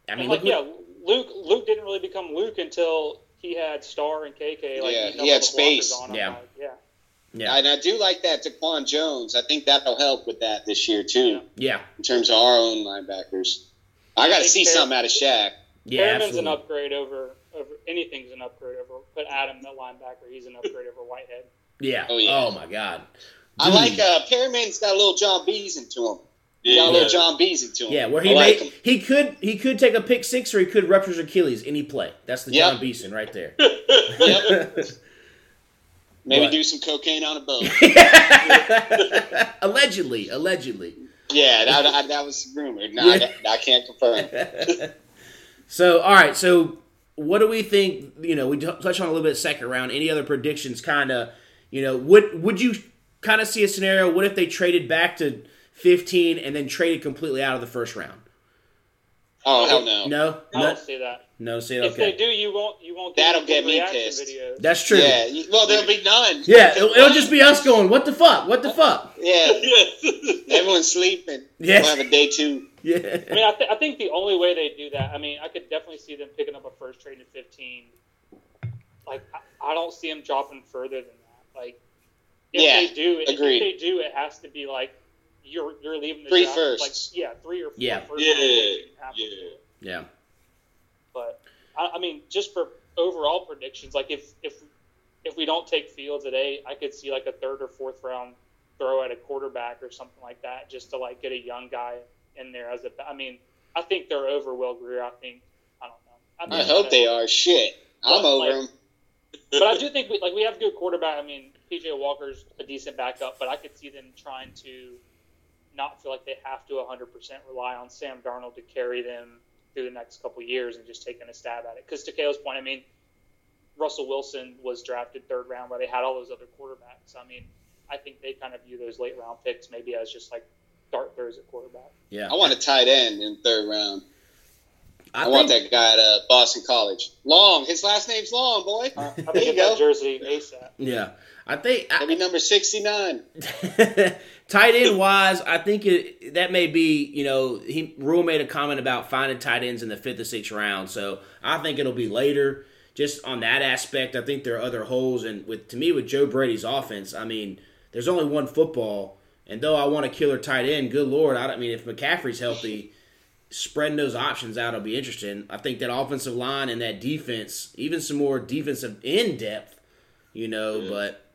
I mean, And look yeah, Luke Luke didn't really become Luke until he had Star and KK. Like, Yeah, eating he had space. blockers on him. Yeah. Like, yeah. yeah, And I do like that Daquan Jones. I think that'll help with that this year too, yeah, in terms of our own linebackers. I got to see Fair- something out of Shaq. yeah, Perryman's absolutely. an upgrade over over anything's an upgrade over. Put Adam at linebacker, he's an upgrade over Whitehead. Yeah. Oh, yeah. Oh my God. I like uh, Perryman's got a little Jon Beason to him. He got a little Jon Beason to him. Yeah, where he like may, him. he could he could take a pick six or he could rupture his Achilles any play. That's the Yep. Jon Beason right there. (laughs) Yep. (laughs) Maybe What? do some cocaine on a boat. (laughs) allegedly, allegedly. yeah, that, (laughs) that, that was rumored. No. I, I can't confirm. (laughs) So, all right. So, what do we think? You know, we touched on a little bit second round. Any other predictions? Kind of. You know, would would you kind of see a scenario? What if they traded back to fifteen and then traded completely out of the first round? Oh hell no. No, I no, don't see that. no. See, If they do, you won't. You won't. That'll get me pissed. Videos. that's true. Yeah. you- Well, there'll be none. Yeah, it'll, it'll just be us going, "What the fuck? What the fuck?" Yeah. (laughs) Everyone's sleeping. Yeah. We'll have a day two. Yeah, I mean, I, th- I think the only way they do that. I mean, I could definitely see them picking up a first trade at 15. Like, I, I don't see them dropping further than that. Like, if Yeah, they do, if agreed. they do, it has to be like you're you're leaving the Three draft, firsts. Like, yeah, three or four Yeah. first Yeah, round picks, you have to yeah. yeah. But I, I mean, just for overall predictions, like if if if we don't take Fields today, I could see like a third or fourth round throw at a quarterback or something like that, just to like get a young guy in there as a. I mean, I think they're over Will Grier. I think I don't know. I think hope that- they are. Shit. I'm Well, over like- them. But I do (laughs) think we like we have good quarterback. I mean, PJ Walker's a decent backup, but I could see them trying to not feel like they have to 100% rely on Sam Darnold to carry them through the next couple years and just taking a stab at it. Because to Kale's point, I mean, Russell Wilson was drafted third round where they had all those other quarterbacks. I mean, I think they kind of view those late round picks maybe as just like dart throws at quarterback. Yeah. I want a tight end in third round. I, I, want that guy at uh, Boston College. Long. His last name's Long, boy. I There think you get go. that jersey ASAP. Yeah. I think I, Maybe number 69. (laughs) tight end wise, I think it, that may be, you know, he Rhule made a comment about finding tight ends in the fifth or sixth round, so I think it'll be later. Just on that aspect, I think there are other holes, and with to me with Joe Brady's offense, I mean, there's only one football, and though I want a killer tight end, good lord, I, don't- I mean, if McCaffrey's healthy, spreading those options out will be interesting. I think that offensive line and that defense, even some more defensive in depth, you know, but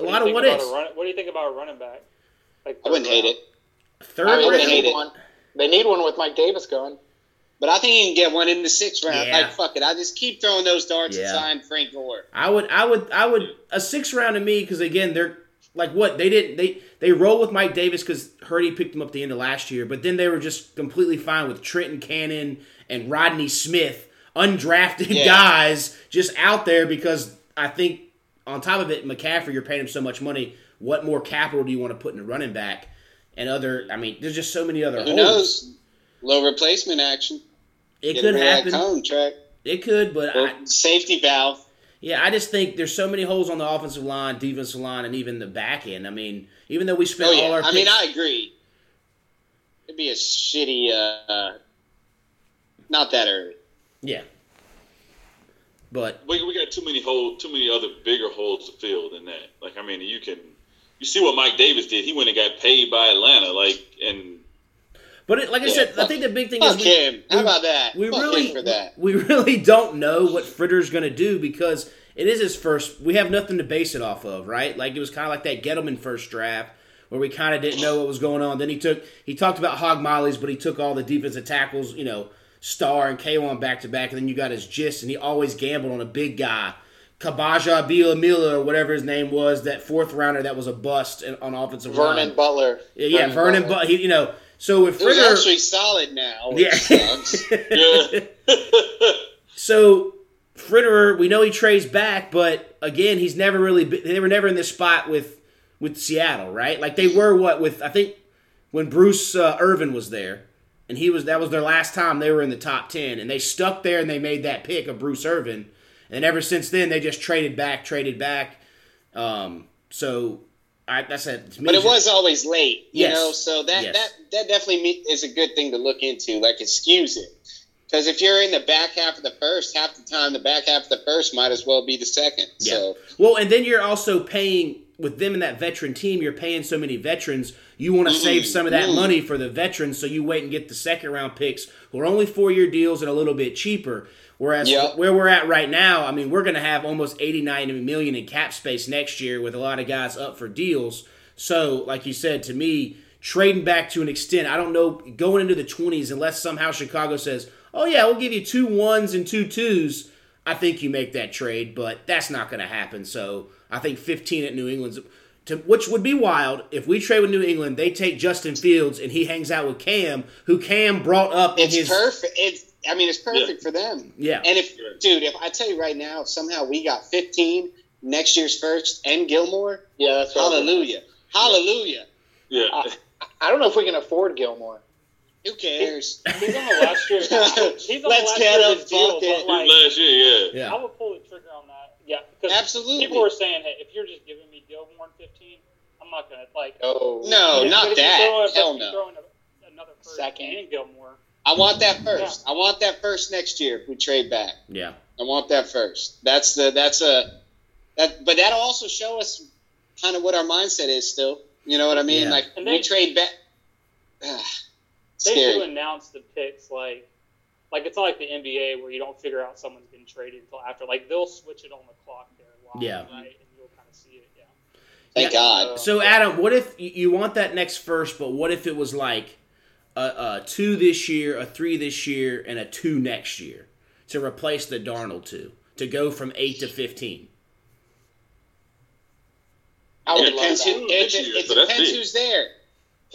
a What do you lot of think what about ifs. run, What do you think about a running back? Like I wouldn't third hate it. Third I I mean, they need it. one. They need one with Mike Davis going. But I think you can get one in the sixth round. Yeah. Like, fuck it. I just keep throwing those darts Yeah. and sign Frank Gore. I would, I would, I would a six round to me because again they're like what they didn't they they roll with Mike Davis because Hurney picked him up at the end of last year, but then they were just completely fine with Trenton Cannon and Rodney Smith, undrafted Yeah. guys just out there because I think on top of it, McCaffrey you're paying him so much money. What more capital do you want to put in a running back? And other, I mean, there's just so many other Who holes. knows? Low replacement action. It Get could rid of that happen. contract. It could, but I, safety valve. Yeah, I just think there's so many holes on the offensive line, defensive line, and even the back end. I mean, even though we spent Oh, all our I mean, I agree. It'd be a shitty, uh, not that early. yeah, but we, we got too many hole, too many other bigger holes to fill than that. Like I mean, you can you see what Mike Davis did. He went and got paid by Atlanta. Like and but it, like I Yeah, said, I think the big thing is we, him. How we- about that? we Fuck really him for that. we really don't know what Fitterer's going to do because it is his first. We have nothing to base it off of, right? Like it was kind of like that Gettleman first draft where we kind of didn't know what was going on. Then he took he talked about Hog Mollies, but he took all the defensive tackles, you know, Star and Kawann back to back, and then you got his gist, and he always gambled on a big guy. Kabaja Bilamila or whatever his name was, that fourth rounder that was a bust in- on offensive Vernon line. Butler. Yeah, yeah, Vernon, Butler. but you know, so with It was Fitterer, actually solid now. yeah. Suggs. (laughs) yeah, so Fitterer, we know he trades back, but again, he's never really. Been, they were never in this spot with with Seattle, right? Like they were what with I think when Bruce uh, Irvin was there, and he was that was their last time they were in the top ten, and they stuck there and they made that pick of Bruce Irvin, and ever since then they just traded back, traded back. Um, so I that's a But it was always late, you Yes. know. So that Yes. that that definitely is a good thing to look into. Like excuse it, because if you're in the back half of the first, half the time the back half of the first might as well be the second. So Well, and then you're also paying with them and that veteran team, you're paying so many veterans. You want to save some of that money for the veterans, so you wait and get the second round picks who are only four year deals and a little bit cheaper. Whereas Yep. where we're at right now, I mean, we're going to have almost 89 million in cap space next year with a lot of guys up for deals. So, like you said, to me, trading back to an extent, I don't know, going into the 20s, unless somehow Chicago says, oh, yeah, we'll give you two ones and two twos, I think you make that trade, but that's not going to happen. So, I think 15 at New England's. To, which would be wild if we trade with New England. They take Justin Fields and he hangs out with Cam, who Cam brought up in It's his perfect. It's I mean, it's perfect for them. Yeah. And if, dude, if I tell you right now, if somehow we got 15 next year's first and Gilmore, Yeah, that's what I hallelujah, hallelujah. Yeah. I, I don't know if we can afford Gilmore. Who cares? He's on the last year. (laughs) He's on Let's the last get year him, deal, but like, Last year, yeah. yeah. I would pull the trigger on that. Yeah, because Absolutely. people were saying, hey, if you're just giving me Gilmore in 15, I'm not gonna like. Oh No, But not if that. throw Hell no. throw in a- another first Second. and Gilmore. I want that first. I want that first next year if we trade back. Yeah. I want that first. That's the that's a that but that'll also show us kind of what our mindset is still. You know what I mean? Yeah. Like And we they- trade back. (sighs) They do announce the picks like, like it's not like the NBA where you don't figure out someone's been traded until after. Like they'll switch it on the clock there live, Yeah. right? And you'll kind of see it. Yeah. Thank Yeah. God. So Adam, what if you- you want that next first, but what if it was like a, a two this year, a three this year, and a two next year to replace the Darnold two to go from eight to fifteen? I It would love depends, that. who, it, Next it, it depends who's there.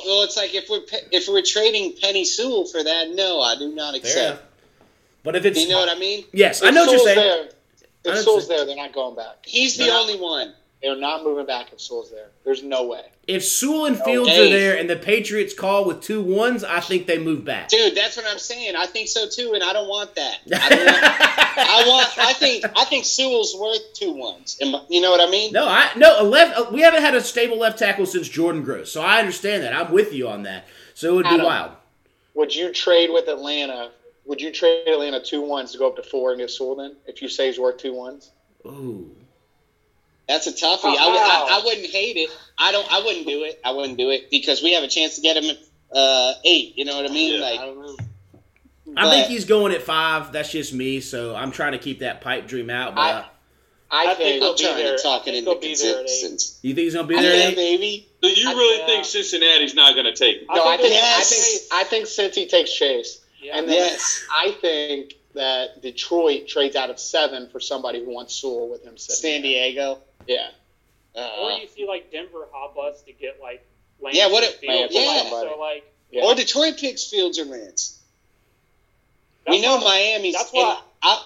Well, it's like if we're if we're trading Penei Sewell for that, no, I do not accept. But if it's You know what I mean? yes, I If know what you're Sewell's saying. There, if Sewell's there, they're not going back. He's the only one. They're not moving back if Sewell's there. There's no way. If Sewell and Fields are there and the Patriots call with two ones, I think they move back. Dude, that's what I'm saying. I think so too, and I don't want that. (laughs) I, don't want, I want. I think. I think Sewell's worth two ones. You know what I mean? No, I no a left. uh, We haven't had a stable left tackle since Jordan Gross, so I understand that. I'm with you on that. So it would be wild. Would you trade with Atlanta? Would you trade Atlanta two ones to go up to four and get Sewell then? If you say he's worth two ones? Ooh. That's a toughie. I, would- I, I wouldn't hate it. I don't. I wouldn't do it. I wouldn't do it because we have a chance to get him at uh, eight. You know what I mean? Yeah. Like, I don't know. I think he's going at five. That's just me. So I'm trying to keep that pipe dream out. But I- uh, I, I think, think I'm he'll be there. to talk I it into he'll be there at eight. consistence. you think he's gonna be Yeah, there? at eight? baby. So you I- really yeah. think Cincinnati's not going to take him? no, I think Yes. I think I think Cincy takes Chase, Yeah. and then Yes. I think that Detroit trades out of seven for somebody who wants Sewell with him. San Diego. Yeah, Or Uh, you see like Denver hot bus to get like Lance Yeah, what it, Fields, yeah. So like yeah. Or Detroit picks Fields or Lance. that's we know Miami's. That's why. I,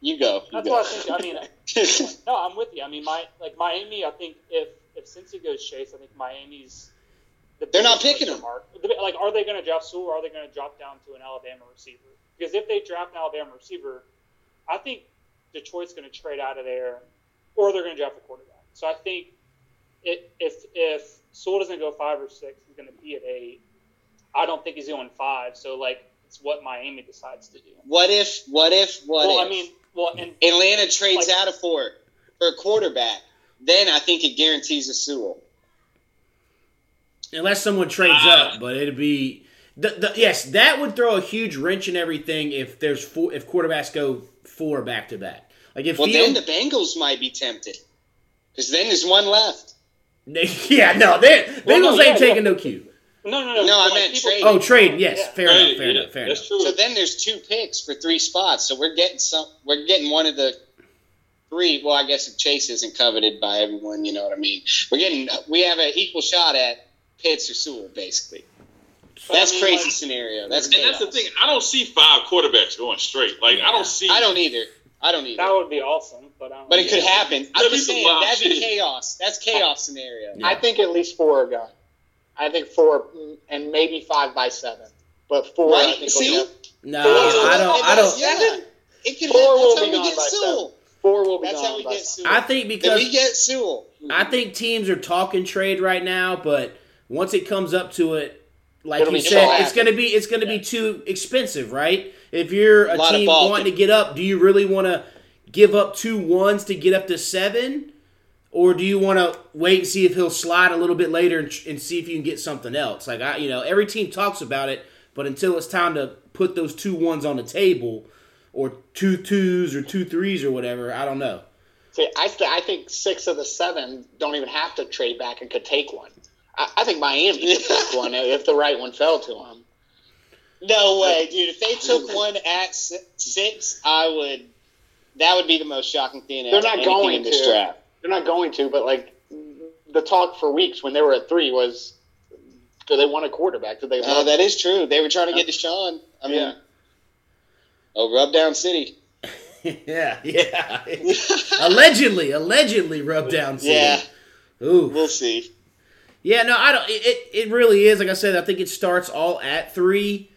you go. You That's go. why I think. I mean, (laughs) no, I'm with you. I mean, my like Miami. I think if if Cincy goes Chase, I think Miami's. The They're not picking question Mark. Like, are they going to draft Sewell? or Are they going to drop down to an Alabama receiver? Because if they draft an Alabama receiver, I think Detroit's going to trade out of there, or they're going to draft a quarterback. So I think it, if if Sewell doesn't go five or six, he's going to be at eight. I don't think he's going five. So like, it's what Miami decides to do. what if? What if? What well, if? I mean, well, and Atlanta trades Like- out of for for a quarterback. Then I think it guarantees a Sewell. Unless someone trades Ah. up, but it'd be. The, the, yes, that would throw a huge wrench in everything if there's four, if quarterbacks go four back to back. Like if Well, Field, then the Bengals might be tempted because then there's one left. (laughs) yeah, no, they Bengals no, ain't yeah, taking yeah. no cue. no, no, no. No, I meant people- trade. Oh, trade, yes, Yeah. fair Right, enough, fair yeah, enough, fair That's enough. true. So then there's two picks for three spots. So we're getting some. We're getting one of the three. Well, I guess if Chase isn't coveted by everyone, you know what I mean. We're getting. We have an equal shot at Pitts or Sewell, basically. But I That's mean, crazy like, scenario. That's and that's the thing. I don't see five quarterbacks going straight. Like I don't see. I don't either. I don't either. That would be awesome, but I don't But it could yeah. happen. I'm That'd just be saying wild that'd be chaos. That's chaos scenario. I think at least four are gone. I think four and maybe five by seven, but four. I Right? think See? will No, Four- I don't. I don't. Yeah. It could Four happen. will be we gone get by Sewell. four will be That's gone how we by get seven. Sewell. I think Then because we get Sewell. I think teams are talking trade right now, but once it comes up to it, like It'll you said, it's gonna be it's gonna be too expensive, right? If you're a, Lot of team wanting to get up, do you really want to give up two ones to get up to seven? or do you want to wait and see if he'll slide a little bit later and, and see if you can get something else? Like I, you know, every team talks about it, but until it's time to put those two ones on the table, or two twos or two threes or whatever, I don't know. See, I, th- I think six of the seven don't even have to trade back and could take one. I, I think Miami could take (laughs) one if the right one fell to them. No way, dude. If they took one at six, I would. That would be the most shocking thing. They're not going in this to. draft. They're not going to, but like the talk for weeks when they were at three was, do they want a quarterback? Did they? Uh, that is true. They were trying to get Deshaun. I mean, Yeah. oh, rub down city. (laughs) yeah, yeah. (laughs) allegedly, allegedly rubbed down. City. Yeah, Ooh. we'll see. Yeah, no, I don't. It, it it really is. Like I said, I think it starts all at three.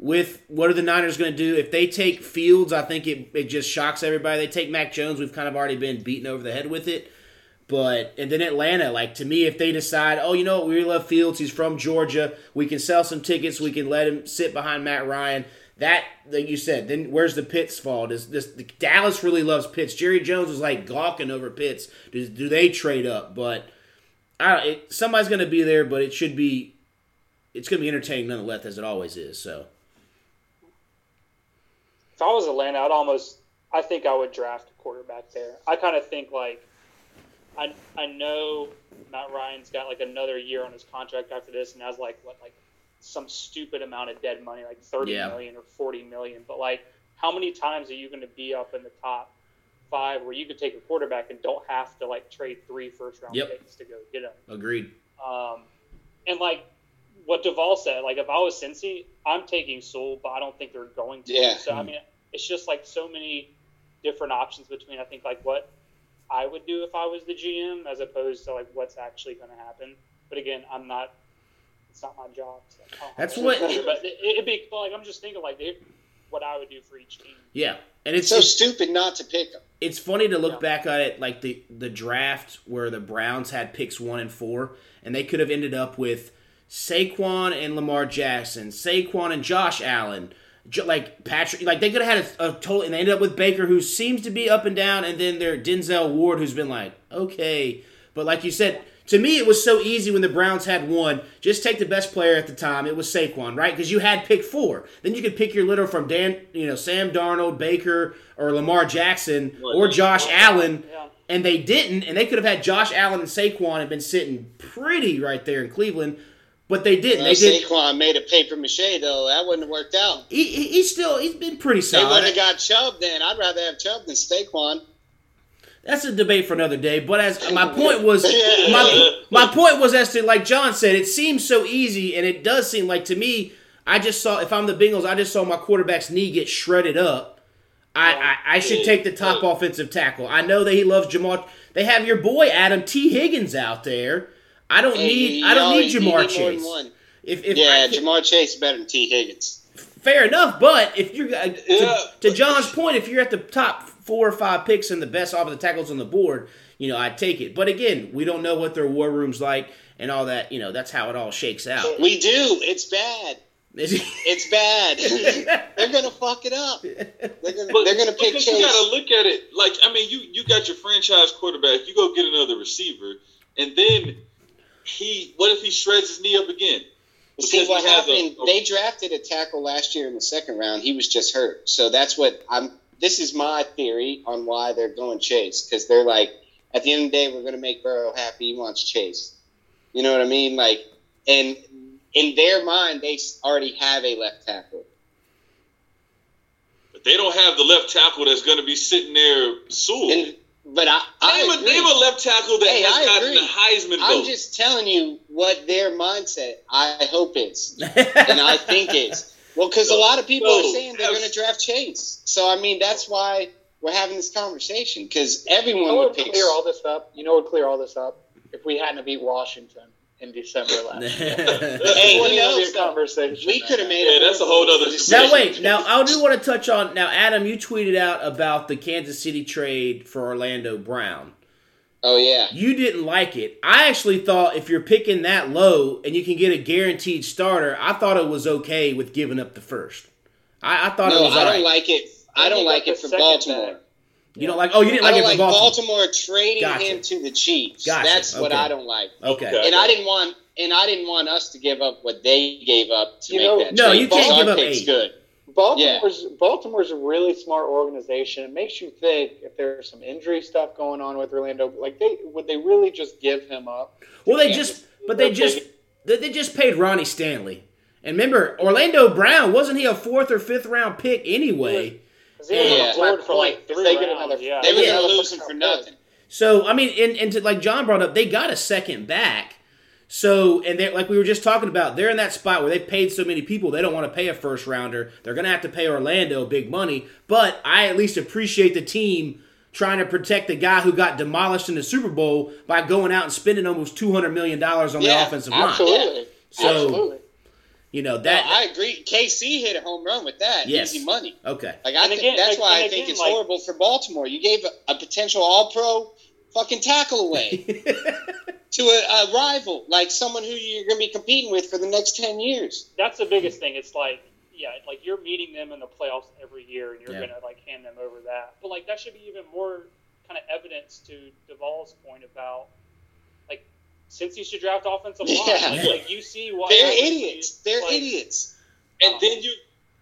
With what are the Niners going to do if they take Fields? I think it it just shocks everybody. They take Mac Jones. We've kind of already been beaten over the head with it. But and then Atlanta, like to me, if they decide, oh, you know what, we love Fields. He's from Georgia. We can sell some tickets. We can let him sit behind Matt Ryan. That, like you said, then where's the Pitts fall? Does this Dallas really loves Pitts? Jerry Jones was like gawking over Pitts. Do, do they trade up? But I it, somebody's going to be there, but it should be. It's going to be entertaining nonetheless, as it always is. So if I was Atlanta, I'd almost, I think I would draft a quarterback there. I kind of think like, I I know Matt Ryan's got like another year on his contract after this, and has like what like some stupid amount of dead money, like thirty million Yeah. or forty million. But like, how many times are you going to be up in the top five where you could take a quarterback and don't have to like trade three first round Yep. picks to go get him? agreed. Um, and like what Duvall said, like if I was Cincy, I'm taking Sewell, but I don't think they're going to. Yeah. So I mean, it's just like so many different options between I think like what I would do if I was the GM as opposed to like what's actually going to happen. But again, I'm not. It's not my job. So I don't That's what- to- But it, it'd be like I'm just thinking like it- what I would do for each team. Yeah, and it's It's so it's, stupid not to pick them. it's funny to look Yeah. back at it like the the draft where the Browns had picks one and four, and they could have ended up with Saquon and Lamar Jackson, Saquon and Josh Allen, like Patrick, like they could have had a, a total, and they ended up with Baker, who seems to be up and down, and then their Denzel Ward, who's been like okay, but like you said. To me, it was so easy when the Browns had one. Just take the best player at the time. It was Saquon, right? Because you had pick four. Then you could pick your litter from Dan, you know, Sam Darnold, Baker, or Lamar Jackson, or Josh Allen, Yeah. and they didn't. And they could have had Josh Allen and Saquon and been sitting pretty right there in Cleveland, but they didn't. Well, they did. Saquon made a paper mache though. That wouldn't have worked out. He, he, he's still he's been pretty solid. They wouldn't have got Chubb then. I'd rather have Chubb than Saquon. That's a debate for another day. But as my point was, Yeah. (laughs) my, my point was as to like John said, it seems so easy, and it does seem like to me. I just saw if I'm the Bengals, I just saw my quarterback's knee get shredded up. I, I, I should take the top offensive tackle. I know that he loves Jamal. They have your boy Adam Tee Higgins out there. I don't need I don't need Ja'Marr Chase. If, if Yeah, I, Ja'Marr Chase is better than Tee Higgins. fair enough, but if you're uh, to, Yeah, to John's point, if you're at the top four or five picks and the best offensive tackles on the board, you know I'd take it. But again, we don't know what their war room's like and all that. You know that's how it all shakes out. We do. It's bad. It's bad. (laughs) they're gonna fuck it up. They're gonna, But, they're gonna pick Chase. you gotta look at it like I mean you you got your franchise quarterback, you go get another receiver, and then he what if he shreds his knee up again? See Because what he has a- happened? a- they drafted a tackle last year in the second round. He was just hurt. So that's what I'm. This is my theory on why they're going Chase because they're like, at the end of the day, we're gonna make Burrow happy. He wants Chase. You know what I mean? Like, and in their mind, they already have a left tackle. But they don't have the left tackle that's going to be sitting there. soon. And but I, I name, a, name a left tackle that Hey, has I gotten agree. the Heisman I'm just telling you what their mindset. I hope is, (laughs) and I think is. Well, because a lot of people No, are saying they're going to draft Chase. So I mean, that's why we're having this conversation because You everyone know would would clear all this up? You know would clear all this up? If we hadn't beat Washington in December last (laughs) year. Hey, Wouldn't who even be knows? a conversation. We could have made. Yeah, that's a whole other now wait, now I do want to touch on now. Adam, you tweeted out about the Kansas City trade for Orlando Brown. Oh yeah. You didn't like it. I actually thought if you're picking that low and you can get a guaranteed starter, I thought it was okay with giving up the first. I, I thought it was I all don't right. like it. I Maybe don't like it for Baltimore. back. You don't like? Oh, you didn't I like don't it for like Baltimore. Baltimore trading Gotcha. him to the Chiefs. Gotcha. That's what I don't like. Okay. Okay. And I didn't want and I didn't want us to give up what they gave up to You make know- that No, trade. you can't because give up pick's eight. good. Baltimore's Baltimore's a really smart organization. It makes you think if there's some injury stuff going on with Orlando, like they would they really just give him up? Well, they just, but they just, they they just paid Ronnie Stanley. And remember, Orlando Brown wasn't he a fourth or fifth round pick anyway? 'Cause he was on Yeah. the for, like, point. If three they get another, yeah. They were Yeah. gonna lose him for nothing. So I mean, and, and to, like John brought up, they got a second back. So and they like we were just talking about, they're in that spot where they've paid so many people, they don't want to pay a first rounder. They're gonna have to pay Orlando big money. But I at least appreciate the team trying to protect the guy who got demolished in the Super Bowl by going out and spending almost two hundred million dollars on the Yeah, offensive line. Absolutely. So- absolutely. You know No, that. I agree. KC hit a home run with that. Yes. Easy money. okay. Like I And think again- that's like- why and I think again, it's like- horrible for Baltimore. You gave a, a potential All Pro fucking tackle away (laughs) to a, a rival, like someone who you're going to be competing with for the next ten years. That's the biggest thing. It's like, yeah, like you're meeting them in the playoffs every year, and you're Yeah. gonna like hand them over that. But like that should be even more kind of evidence to Duvall's point about like since you should draft offensive line. Yeah. Like, like you see what They're idiots. you, They're like, idiots. And Oh. then you,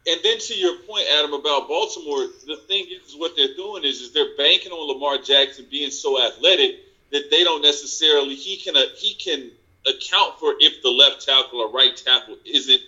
and then to your point, Adam, about Baltimore, the thing is, what they're doing is, is they're banking on Lamar Jackson being so athletic that they don't necessarily he can uh, he can account for if the left tackle or right tackle isn't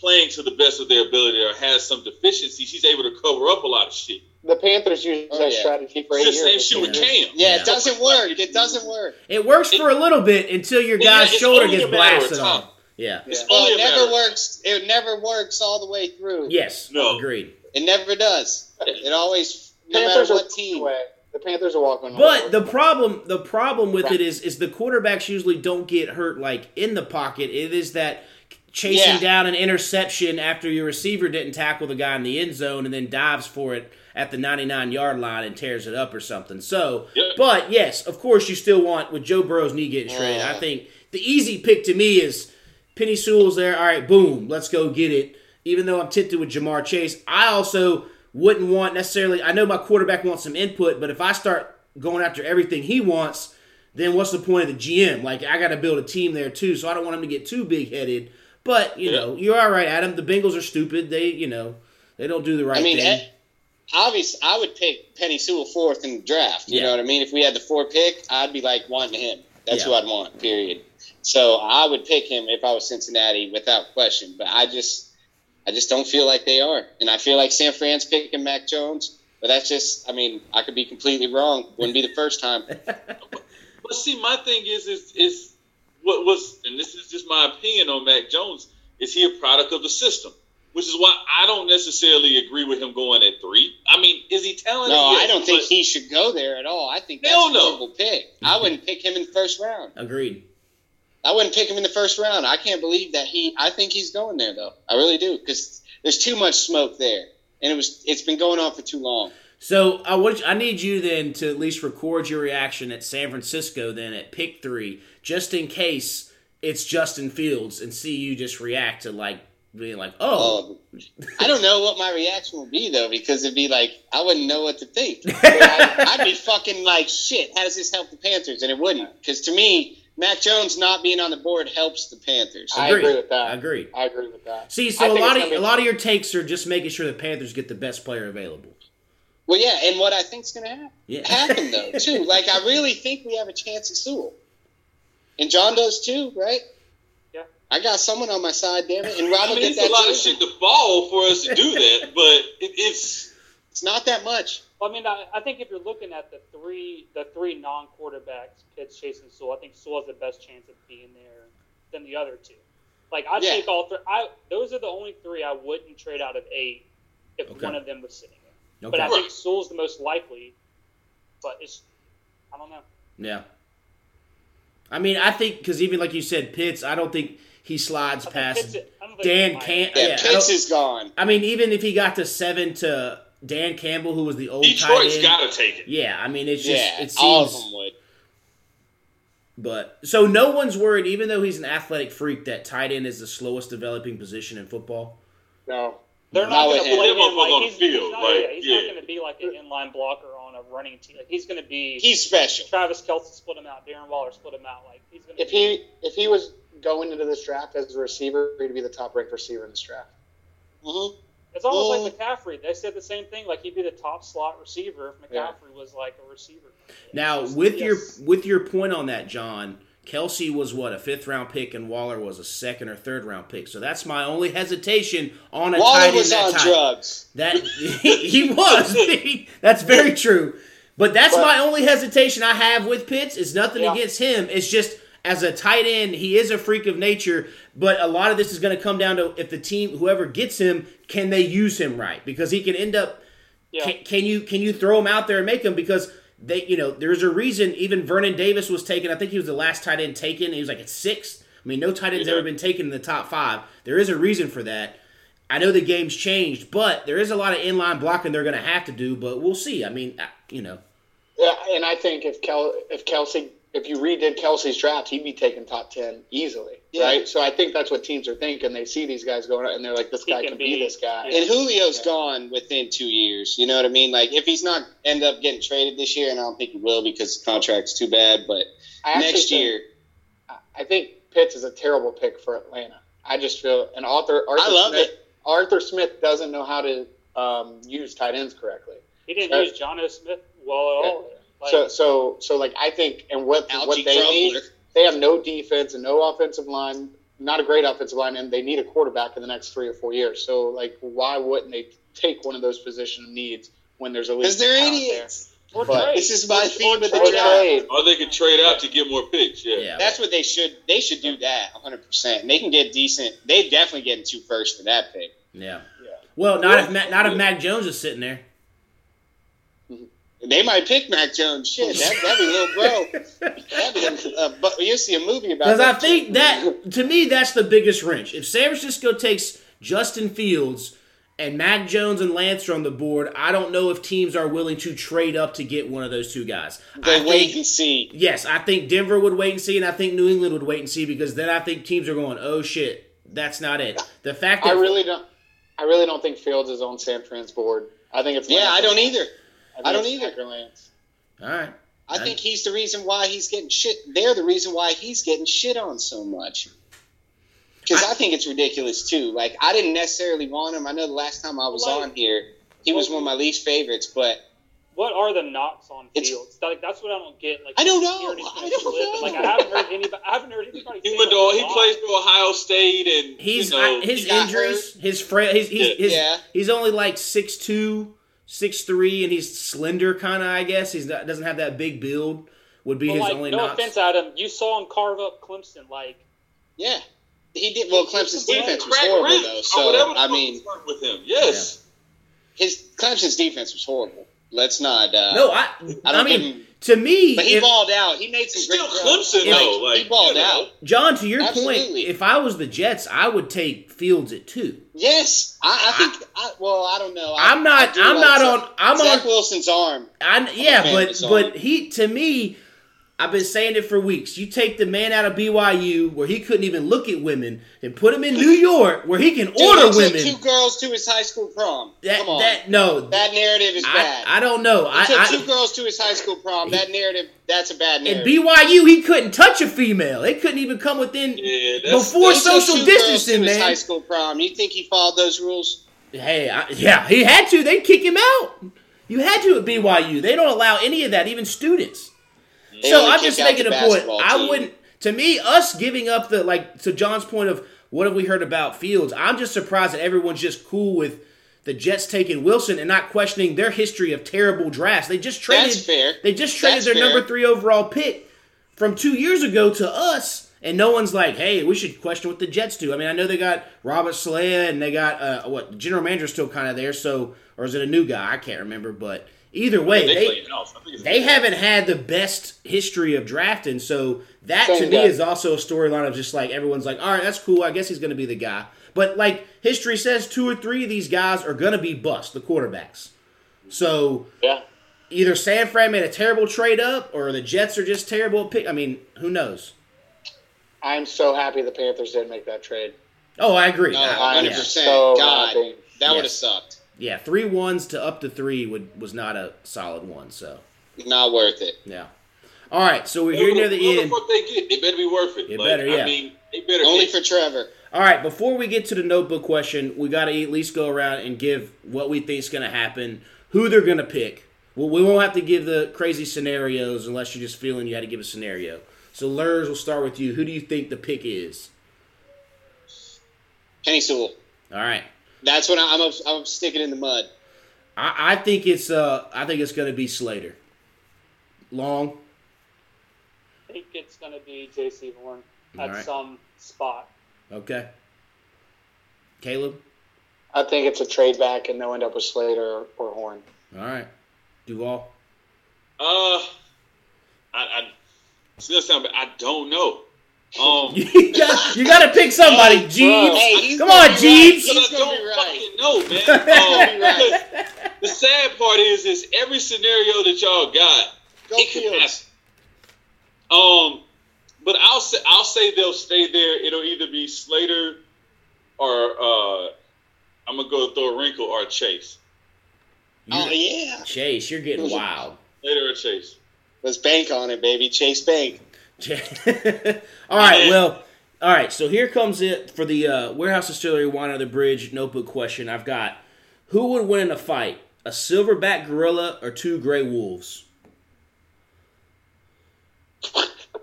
playing to the best of their ability or has some deficiency, she's able to cover up a lot of shit. The Panthers use Oh, that yeah. strategy for It's eight the same years. shit with Cam. Yeah, Yeah. it doesn't work. It doesn't work. It works for a little bit until your guy's it's shoulder gets a blasted time. on. Yeah. It's Yeah. Well, only it a matter never works. It never works all the way through. Yes. No. Agreed. It never does. It always, no Panthers are what team. Away. The Panthers are walking. But the problem, the problem with Right. it is, is the quarterbacks usually don't get hurt like in the pocket. It is that chasing Yeah. down an interception after your receiver didn't tackle the guy in the end zone and then dives for it at the 99 yard line and tears it up or something. So, Yeah. but yes, of course, you still want with Joe Burrow's knee getting shredded. I mm. think the easy pick to me is Penei Sewell's there. All right, boom, let's go get it. Even though I'm tempted with Ja'Marr Chase, I also wouldn't want necessarily. I know my quarterback wants some input, but if I start going after everything he wants, then what's the point of the GM? Like I got to build a team there too, so I don't want him to get too big headed. But you know, you're all right, Adam. The Bengals are stupid. They, you know, they don't do the right thing. I mean, thing. eh, obviously, I would pick Penei Sewell fourth in the draft. You Yeah. know what I mean? If we had the four pick, I'd be like wanting him. That's Yeah. who I'd want. Period. So I would pick him if I was Cincinnati without question. But I just, I just don't feel like they are, and I feel like San Fran's picking Mac Jones. But that's just, I mean, I could be completely wrong. Wouldn't be the first time. (laughs) But see, my thing is, is, is what was, and this is just my opinion on Mac Jones, is he a product of the system? Which is why I don't necessarily agree with him going at three. I mean, is he talented? No, Yes, I don't think he should go there at all. I think that's Hell a no. horrible pick. I wouldn't pick him in the first round. Agreed. I wouldn't pick him in the first round. I can't believe that he. I think he's going there though. I really do because there's too much smoke there, and it was. It's been going on for too long. So I want I need you then to at least record your reaction at San Francisco then at pick three, just in case it's Justin Fields, and see you just react to like being like, oh, Um, I don't know what my reaction would be though because it'd be like I wouldn't know what to think. (laughs) I'd, I'd be fucking like shit. How does this help the Panthers? And it wouldn't because to me, Mac Jones not being on the board helps the Panthers. I Agreed. agree with that. Agreed. I agree with that. See, so a lot of a be- lot of your takes are just making sure the Panthers get the best player available. Well, yeah, and what I think's going to happen, Yeah. happen (laughs) though too. Like I really think we have a chance at Sewell, and John does too, right? Yeah. I got someone on my side, damn it, and I Rob will mean, get it's that a lot of shit to fall for us to do (laughs) that, but it, it's It's not that much. Well, I mean, I, I think if you're looking at the three the three non quarterbacks, Pitts, Chase, and Sewell, I think Sewell has the best chance of being there than the other two. Like I would Yeah. take all three. I those are the only three I wouldn't trade out of eight if Okay. one of them was sitting there. Okay. But I think Sewell's the most likely. But it's I don't know. Yeah. I mean, I think because even like you said, Pitts, I don't think he slides I past Pitts- I don't think Dan he might. Can. Yeah, Yeah, I, Pitts is gone. I mean, even if he got to seven to Dan Campbell, who was the old Detroit's tight end. got to take it. Yeah, I mean, it's just Yeah, it all of seems. them would. But so no one's worried, even though he's an athletic freak, that tight end is the slowest developing position in football. No. They're Not not going to play him like on the field, he's not, like, yeah, he's yeah. not going to be like an inline blocker on a a running team. Like he's going to be. He's special. Travis Kelce split him out. Darren Waller split him out. Like he's going to. If he if he was going into this draft as a receiver, he'd be the top ranked receiver in this draft. hmm It's almost Well- like McCaffrey. They said the same thing. Like he'd be the top slot receiver if Yeah. McCaffrey was like a receiver. Now, Yes. with your with your point on that, John, Kelce was what a fifth round pick, and Waller was a second or third round pick. So that's my only hesitation on a tight Waller end was that on tight. drugs. That he, (laughs) he was. (laughs) That's very true. But that's But- my only hesitation I have with Pitts. It's nothing Yeah. against him. It's just as a tight end, he is a freak of nature. But a lot of this is going to come down to if the team, whoever gets him, can they use him right? Because he can end up. Yeah. Can, can you can you throw him out there and make him because they you know there's a reason even Vernon Davis was taken. I think he was the last tight end taken. He was like at sixth. I mean, no tight end's Yeah. ever been taken in the top five. There is a reason for that. I know the game's changed, but there is a lot of inline blocking they're going to have to do. But we'll see. I mean, uh, you know, Yeah, and I think if Kel if Kelce if you redid Kelce's draft, he'd be taken top ten easily, Yeah. right? So I think that's what teams are thinking. They see these guys going and they're like, this He guy can can be, be- this guy. yeah. And Julio's Yeah. gone within two years. You know what I mean? Like if he's not end up getting traded this year, and I don't think he will because his contract's too bad. But I actually next think- year, I think Pitts is a terrible pick for Atlanta. I just feel and Arthur Arthur I love Smith, it. Arthur Smith doesn't know how to um, use tight ends correctly. He didn't Uh, use Jonnu Smith well at all. Like, so so so like I think and what Alge what they need Crumpler. They have no defense and no offensive line, not a great offensive line, and they need a quarterback in the next three or four years. So like why wouldn't they take one of those position needs when there's a league because they're talent idiots. or but- trade. This is my Or- theme or of the there? Or trade. Or they could trade out to get more picks. Yeah. yeah. That's what they should. They should do that 100. percent They can get decent. They definitely getting two first for that pick. yeah. Yeah. Well, not if Mac, not if Mac Jones is sitting there. They might pick Mac Jones. Shit, that, that'd be a little bro. That'd be, uh, but you'll see a movie about Because. I think that to me that's the biggest wrench. If San Francisco takes Justin Fields and Mac Jones and Lance are on the board, I don't know if teams are willing to trade up to get one of those two guys. They I wait think and see. yes, I think Denver would wait and see, and I think New England would wait and see because then I think teams are going, oh shit, that's not it. The fact I really don't. I really don't think Fields is on San Fran's board. I think it's Yeah, I don't either. Think I don't either. Packer Lance. all right, I think he's the reason why he's getting shit. They're the reason why he's getting shit on so much. Because I, think it's ridiculous too. Like I didn't necessarily want him. I know the last time I was Like- on here, he was one of my least favorites. But what are the knocks on Fields? Like that's what I don't get. Like I don't know. I don't with, know. Like I haven't heard anybody. I haven't heard anybody. He say, went He plays for Ohio State, and he's you know, I, his he got injuries, his frail, he's he's, Yeah. his, Yeah. he's only like six two, six three, and he's slender kind of. I guess he's not, doesn't have that big build. Would be But, his like, only no knocks. offense, Adam. You saw him carve up Clemson. Like yeah, he did. Well, Clemson's defense was horrible ribs though. or So whatever the I mean, with him. Yes. his Clemson's defense was horrible. Let's not. Uh, No, I. I I, don't mean, give him- to me, But he if, balled out. He made some Still great Clemson If- though. Like he balled you know. out. John, to your Absolutely. point, if I was the Jets, I would take Fields at two. Yes, I, I think. I, well, I don't know. I, I'm not. I do I'm like not Zach- on. I'm Zach on. Wilson's arm. I, yeah, fan of but arm. but he to me, I've been saying it for weeks. You take the man out of BYU where he couldn't even look at women, and put him in New York where he can Dude, order he took women. two girls to his high school prom. that Come on, that no, that narrative is I, bad. I don't know. he took I, two I girls to his high school prom. That narrative, that's a bad narrative. in. BYU he couldn't touch a female. They couldn't even come within Yeah, that's, before He social distancing, to his high school prom. You think he followed those rules? Hey, I, yeah, he had to. They'd kick him out. You had to at BYU. They don't allow any of that, even students. So I'm just making a point. basketball I wouldn't. To me, us giving up the like to John's point of what have we heard about Fields? I'm just surprised that everyone's just cool with the Jets taking Wilson and not questioning their history of terrible drafts. They just traded. That's fair. They just traded That's their fair. number three overall pick from two years ago to us, and no one's like, "Hey, we should question what the Jets do." I mean, I know they got Robert Saleh and they got uh, what general manager's still kind of there. So, or is it a new guy? I can't remember, but either way, they, they play in-house. I think it's they haven't had the best history of drafting, so that Same to me guy. is also a storyline of just like everyone's like, all right, that's cool. I guess he's going to be the guy. But like history says, two or three of these guys are going to be bust, the quarterbacks. So Yeah. either San Fran made a terrible trade up, or the Jets are just terrible at pick. I mean, who knows? I'm so happy the Panthers didn't make that trade. Oh, I agree. No, 100%. yeah. so God, happy. that would have Yes. sucked. Yeah, three ones to up to three would was not a solid one. So Not worth it. yeah. All right, so we're here near the Whatever end. fuck they get, they better be worth it. It Like, better, yeah. I mean, they better Only hit. for Trevor. All right, before we get to the notebook question, we got to at least go around and give what we think is going to happen, who they're going to pick. Well, we won't have to give the crazy scenarios unless you're just feeling you had to give a scenario. So, Luhrs, we'll start with you. Who do you think the pick is? Kenny Sewell. All right, That's when I, I'm. up- I'm sticking in the mud. I, I think it's uh, I think it's going to be Slater. Long. I think it's going to be Jaycee Horn at Alright. some spot. Okay. Kaleb. I think it's a trade back, and they'll end up with Slater or, or Horn. All right. Duvall. Uh, I, I, it's gonna sound bad. I don't know. Um, (laughs) you got you got to pick somebody. Jeeves. Hey, Come on, be right. Jeeves. I don't right. fucking know, man. (laughs) Um, because (laughs) the sad part is, is every scenario that y'all got, Go it could Fields. happen. Um, but I'll say I'll say they'll stay there. It'll either be Slater or uh, I'm gonna go throw a wrinkle or Chase. Oh yeah. Chase, you're getting wild. Slater or Chase. Let's bank on it, baby. Chase Bank. (laughs) all right, well, all right. So here comes it for the uh, warehouse distillery wine under the bridge notebook question. I've got who would win in a fight, a silverback gorilla or two gray wolves?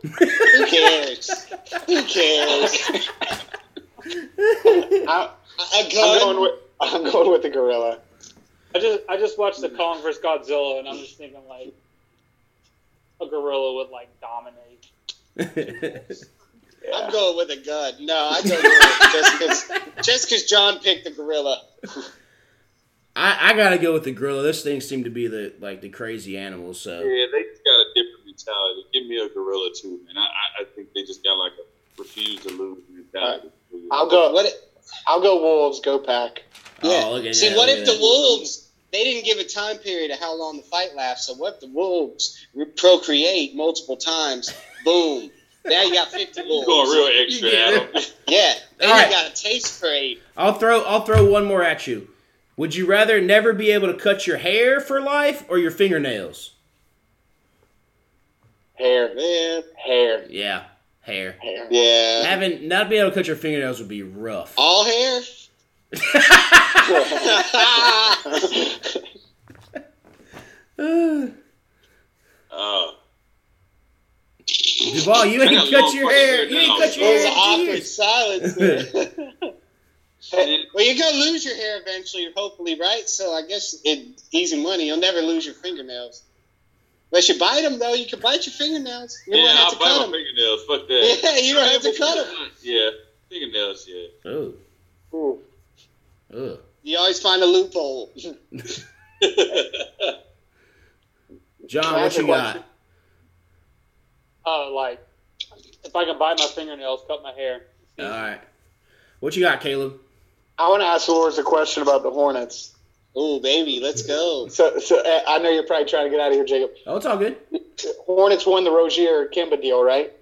Who cares? Who cares? (laughs) I, A I'm going with I'm going with the gorilla. I just I just watched the Kong vs Godzilla, and I'm just thinking like a gorilla would like dominate. I'm going with a gun. No, I go gorilla just because just because John picked the gorilla. I, I gotta go with the gorilla. This thing seemed to be the like the crazy animal. So Yeah, they just got a different mentality. Give me a gorilla too, man. I, I, I think they just got like a refuse to lose mentality. I'll go. What? I'll go Wolves. Go pack. Yeah. Oh, look at See, that, what look if at the that. wolves? They didn't give a time period of how long the fight lasts. So what if the wolves procreate multiple times? Boom. Now you got 50 You wolves. going real extra, Adam. (laughs) Yeah. Then All you right. got a taste parade. I'll throw I'll throw one more at you. Would you rather never be able to cut your hair for life or your fingernails? Hair. Man. Hair. Yeah, hair. Hair. Yeah. Having not being able to cut your fingernails would be rough. All hair? Uh, Duvall, you ain't cut your hair. hair You ain't cut your hair. an in awkward silence (laughs) well, you're going to lose your hair eventually, hopefully, right? So I guess it easy money. You'll never lose your fingernails. Unless you bite them, though, you can bite your fingernails. You yeah, don't have I'll to bite cut my them. fingernails. Fuck that. (laughs) Yeah, you don't have to cut them. Yeah, fingernails. Yeah. Ooh, Ooh. Ooh. You always find a loophole. (laughs) John, what you got? question? Uh, like if I can bite my fingernails, cut my hair. All right. What you got, Kaleb? I want to ask Luhrs a question about the Hornets. Oh, baby, let's go. So, so uh, I know you're probably trying to get out of here, Jacob. Oh, it's all good. Hornets won the Rozier Kemba deal, right?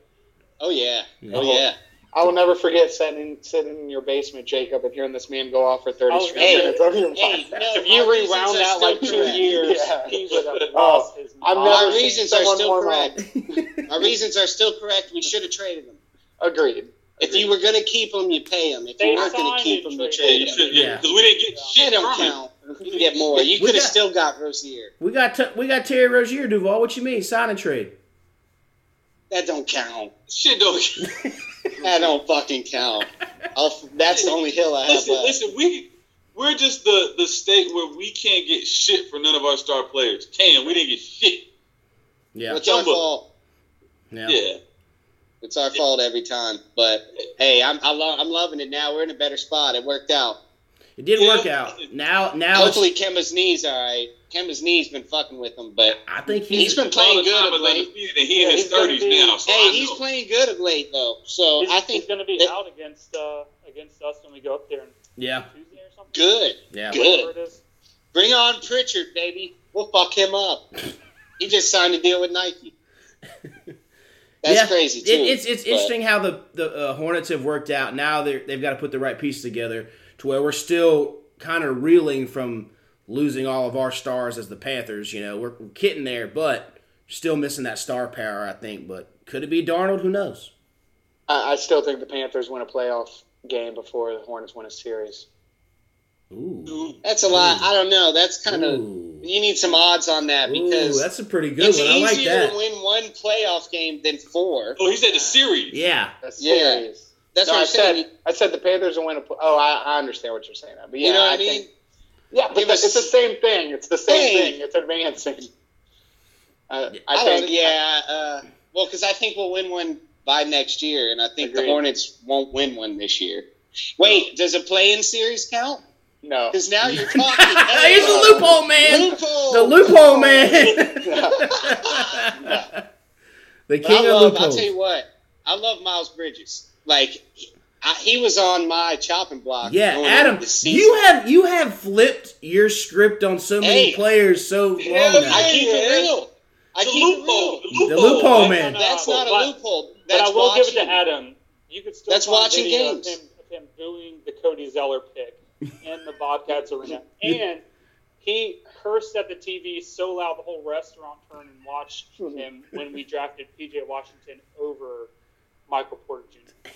Oh, yeah. Yeah. Oh, yeah. I will never forget sitting sitting in your basement, Jacob, and hearing this man go off for thirty Oh, straight hey, minutes hey, no, If you my reasons rewound that like two correct. years, Yeah. he would have Oh, his I've mind. never My reasons are someone still more correct. (laughs) My reasons are still correct. We should have traded them. Agreed. If you were going to keep them, you pay them. If They you weren't going to keep and them, you trade you them. should. Yeah, Yeah. because we didn't get They shit don't count. You can get more. You We could have still got Rozier. we got t- we got Terry Rozier, Duvall. What you mean? Sign and trade. That don't count. Shit don't. (laughs) (laughs) That don't fucking count. I'll, that's the only hill I have listen, left. listen. We we're just the the state where we can't get shit for none of our star players. Can we didn't get shit? Yeah. It's our fault. Yeah. Yeah. It's our fault every time. But hey, I'm I lo- I'm loving it now. We're in a better spot. It worked out. It did Yeah. work out. Now now Hopefully, Kemba's knees all right. Kemba's knees been fucking with him, but I think he's he's been playing good of is late. undefeated, and he in Yeah, his he's thirties now. So Hey, he's playing good of late though. So He's, I think he's going to be that- out against uh, against us when we go up there on yeah Tuesday or something. good. yeah. Good. Whatever it is. Bring on Pritchard, baby. We'll fuck him up. (laughs) He just signed a deal with Nike. (laughs) That's Yeah, crazy too. It, it's it's but- interesting how the the uh, Hornets have worked out. Now they they've got to put the right piece together to where we're still kind of reeling from losing all of our stars as the Panthers. You know, we're, we're getting there, but still missing that star power, I think. But could it be Darnold? Who knows? I, I still think the Panthers win a playoff game before the Hornets win a series. Ooh. That's a lot. I don't know. That's kind of Ooh. you need some odds on that because Ooh, that's a pretty good it's one. I like easier that. to win one playoff game than four. Oh, he said the series. Yeah. That's Yeah. That's No, what I I'm saying. said. I said the Panthers will win a. pl- Oh, I, I understand what you're saying. But yeah, you know what I, I mean? think- yeah, but Give it's the same thing. It's the same Hey. thing. It's advancing. Uh, I, I, think. don't. Yeah. Uh, well, because I think we'll win one by next year, and I think the Hornets won't win one this year. Wait, does a play-in series count? No. Because now you're (laughs) talking. He's a loophole man. Loophole. The loophole man. (laughs) (laughs) the king I of love. I'll tell you what. I love Miles Bridges. Like he, I, he was on my chopping block. Yeah, Adam, into the you have you have flipped your script on so many Hey. players so long Hell. I keep it real. I It's keep loophole. it real. The loophole man. That's not a But- loophole. But That's I will give it to Adam. You could still That's watching video games. Of him, of him booing the Cody Zeller pick in the Bobcats arena, (laughs) and he cursed at the TV so loud the whole restaurant turned and watched him when we drafted PJ Washington over Michael Porter Jr.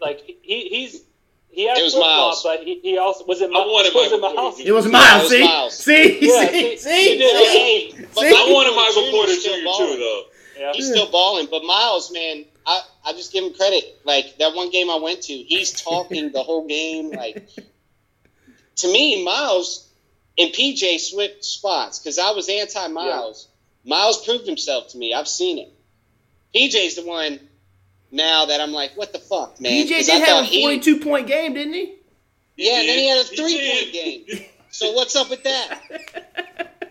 Like he, he's he has It was flip-flop, Miles. but he, he also was it. I wanted was it Michael Porter Miles? It was Miles. it was see? Miles. see, Yeah, see, see, see, he did. See? I wanted Michael Jr. Porter Jr. too, though. Yeah. He's still balling, but Miles, man, I, I just give him credit. Like that one game I went to, he's talking the whole game. Like to me, Miles and PJ switched spots because I was anti Miles. Miles proved himself to me. I've seen it. PJ's the one now that I'm like, what the fuck, man? PJ 'Cause did I have thought a he- 42 point game, didn't he? Yeah, and then he had a three point game. (laughs) So what's up with that?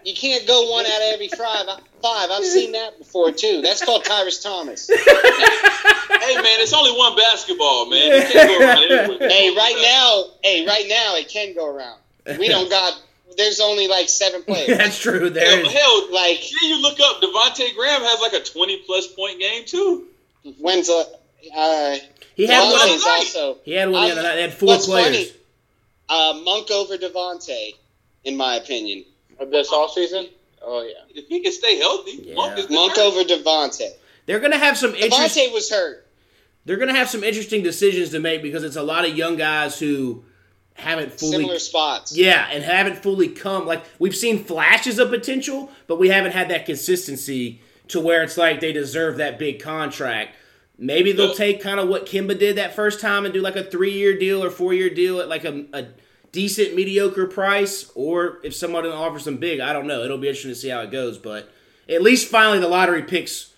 You can't go one out of every five. Five. I've seen that before too. That's called Tyrus Thomas. (laughs) Hey man, it's only one basketball, man. You can't go around. (laughs) Hey, right now, hey, right now, it can go around. We don't got. There's only like seven players. That's true. There Hell, hell, Like then you look up Devonte Graham has like a twenty plus point game too. When's a uh, He had Devontae- one. Devontae's also He had one the other night. They had four what's players. funny, uh, Monk over Devontae, in my opinion. Of this offseason? Oh, yeah. If he can stay healthy, Yeah. Monk is Monk over Devontae. They're gonna have some interest. Devontae was hurt. They're gonna have some interesting decisions to make because it's a lot of young guys who haven't fully Similar spots. Yeah, and haven't fully come. Like we've seen flashes of potential, but we haven't had that consistency to where it's like they deserve that big contract. Maybe they'll take kind of what Kemba did that first time and do like a three-year deal or four-year deal at like a, a decent mediocre price, or if somebody offers them big, I don't know. It'll be interesting to see how it goes, but at least finally the lottery picks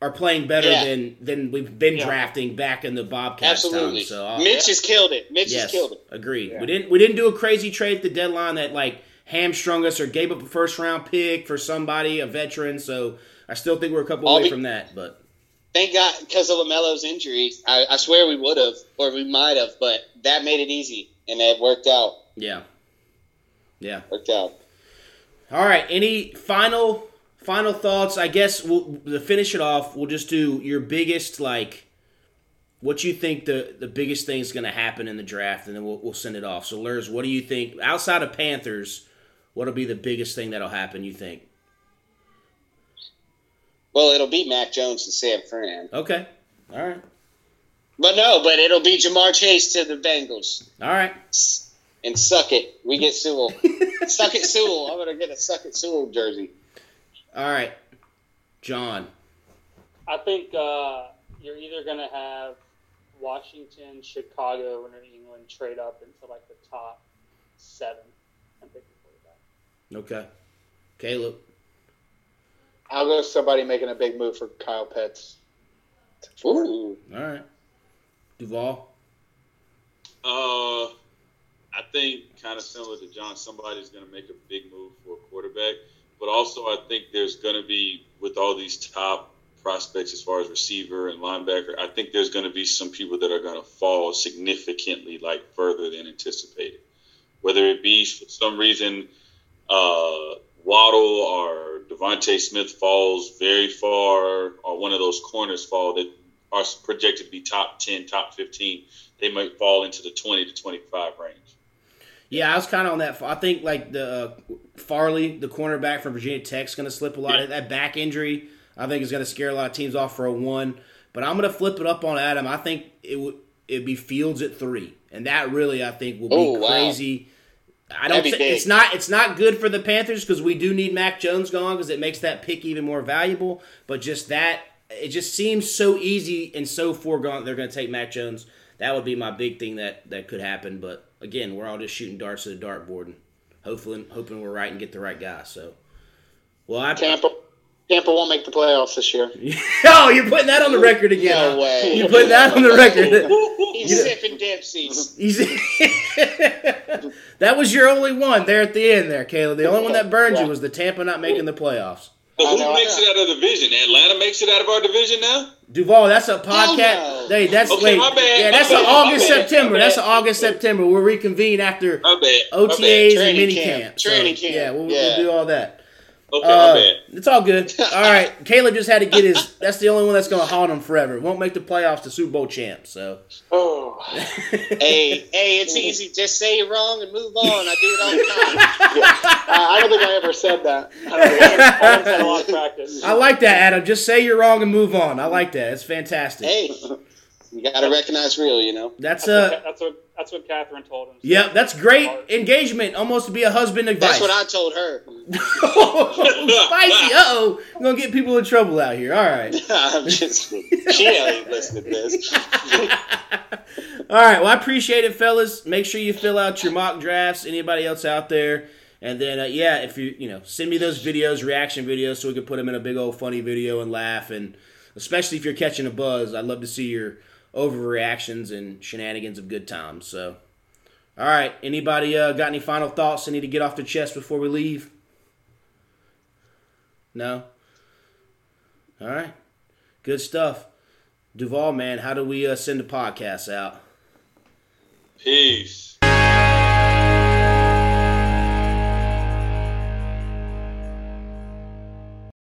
are playing better Yeah. than than we've been Yeah. drafting back in the Bobcats Absolutely. time. So I'll- Mitch has killed it. Mitch Yes, has killed it. agreed. We didn't we didn't do a crazy trade at the deadline that like hamstrung us or gave up a first round pick for somebody, a veteran. So I still think we're a couple All away from that. But Thank God, because of LaMelo's injury, I, I swear we would have, or we might have, but that made it easy, and it worked out. yeah, yeah. Worked out. All right. Any final final thoughts? I guess we'll to finish it off. We'll just do your biggest like. What you think the, the biggest thing is going to happen in the draft, and then we'll, we'll send it off. So, Luhrs, what do you think outside of Panthers? What'll be the biggest thing that'll happen? You think? Well, it'll be Mac Jones and San Fran, Okay. All right. but no, but it'll be Ja'Marr Chase to the Bengals, All right. and suck it. We get Sewell. (laughs) suck it, Sewell. I'm gonna get a suck it, Sewell jersey. All right, John. I think uh, you're either going to have Washington, Chicago, or New England trade up into like the top seven and pick a quarterback. Okay, Kaleb. I'll go somebody making a big move for Kyle Pitts. Ooh. All right, Duvall. Uh, I think kind of similar to John, somebody's going to make a big move for a quarterback. But also, I think there's going to be with all these top prospects as far as receiver and linebacker. I think there's going to be some people that are going to fall significantly, like further than anticipated. Whether it be for some reason uh, Waddle or DeVonta Smith falls very far, or one of those corners fall that are projected to be top ten, top fifteen. They might fall into the twenty to twenty-five range. Yeah, I was kind of on that. I think like the uh, Farley, the cornerback from Virginia Tech, is going to slip a lot. Yeah. That back injury, I think, is going to scare a lot of teams off for a one. But I'm going to flip it up on Adam. I think it would it'd be Fields at three, and that really I think will be Oh, wow. I don't. That'd be Th- big. it's not. It's not good for the Panthers because we do need Mac Jones gone because it makes that pick even more valuable. But just that, it just seems so easy and so foregone. They're going to take Mac Jones. That would be my big thing that that could happen. But again, we're all just shooting darts at the dartboard and hopefully hoping we're right and get the right guy. So, well, I. Tampa, Tampa won't make the playoffs this year. (laughs) oh, you're putting that on the record again. No huh? way. (laughs) You're putting that on the record. (laughs) He's sipping Dipsies. Easy. that was your only one there at the end, there, Kaleb. The only one that burned you was the Tampa not making the playoffs. But who know, makes it out of the division? Atlanta makes it out of our division now. Duvall, that's a podcast. no. Hey, that's Okay, wait, my bad, yeah, my that's bad, an my August bad, September. That's bad. an August September. We'll reconvene after My bad. my OTAs and Training mini camp. camp. Training camp. Yeah, we'll, Yeah. we'll do all that. Okay, Uh, bad. it's all good. (laughs) All right, Kaleb just had to get his. That's the only one that's going to haunt him forever. Won't make the playoffs to Super Bowl champ. So. Oh, (laughs) hey, hey, it's easy. Just say you're wrong and move on. I do it all the time. I I don't think I ever said that. I don't think Adam's had a lot of practice. I like that, Adam. Just say you're wrong and move on. I like that. It's fantastic. Hey, you got to recognize real, you know. That's That's, uh, what, that's what that's what Catherine told him. Yeah, that's great engagement. Almost to be a husband advice. That's what I told her. (laughs) Spicy. Uh oh. I'm going to get people in trouble out here. All right. (laughs) I'm just She ain't listening to this. (laughs) All right. Well, I appreciate it, fellas. Make sure you fill out your mock drafts. Anybody else out there? And then, uh, yeah, if you, you know, send me those videos, reaction videos, so we can put them in a big old funny video and laugh. And especially if you're catching a buzz, I'd love to see your overreactions and shenanigans of good times. So, all right. Anybody uh, got any final thoughts they need to get off their chest before we leave? No? All right. Good stuff. Duvall, man, how do we uh, send the podcast out? Peace.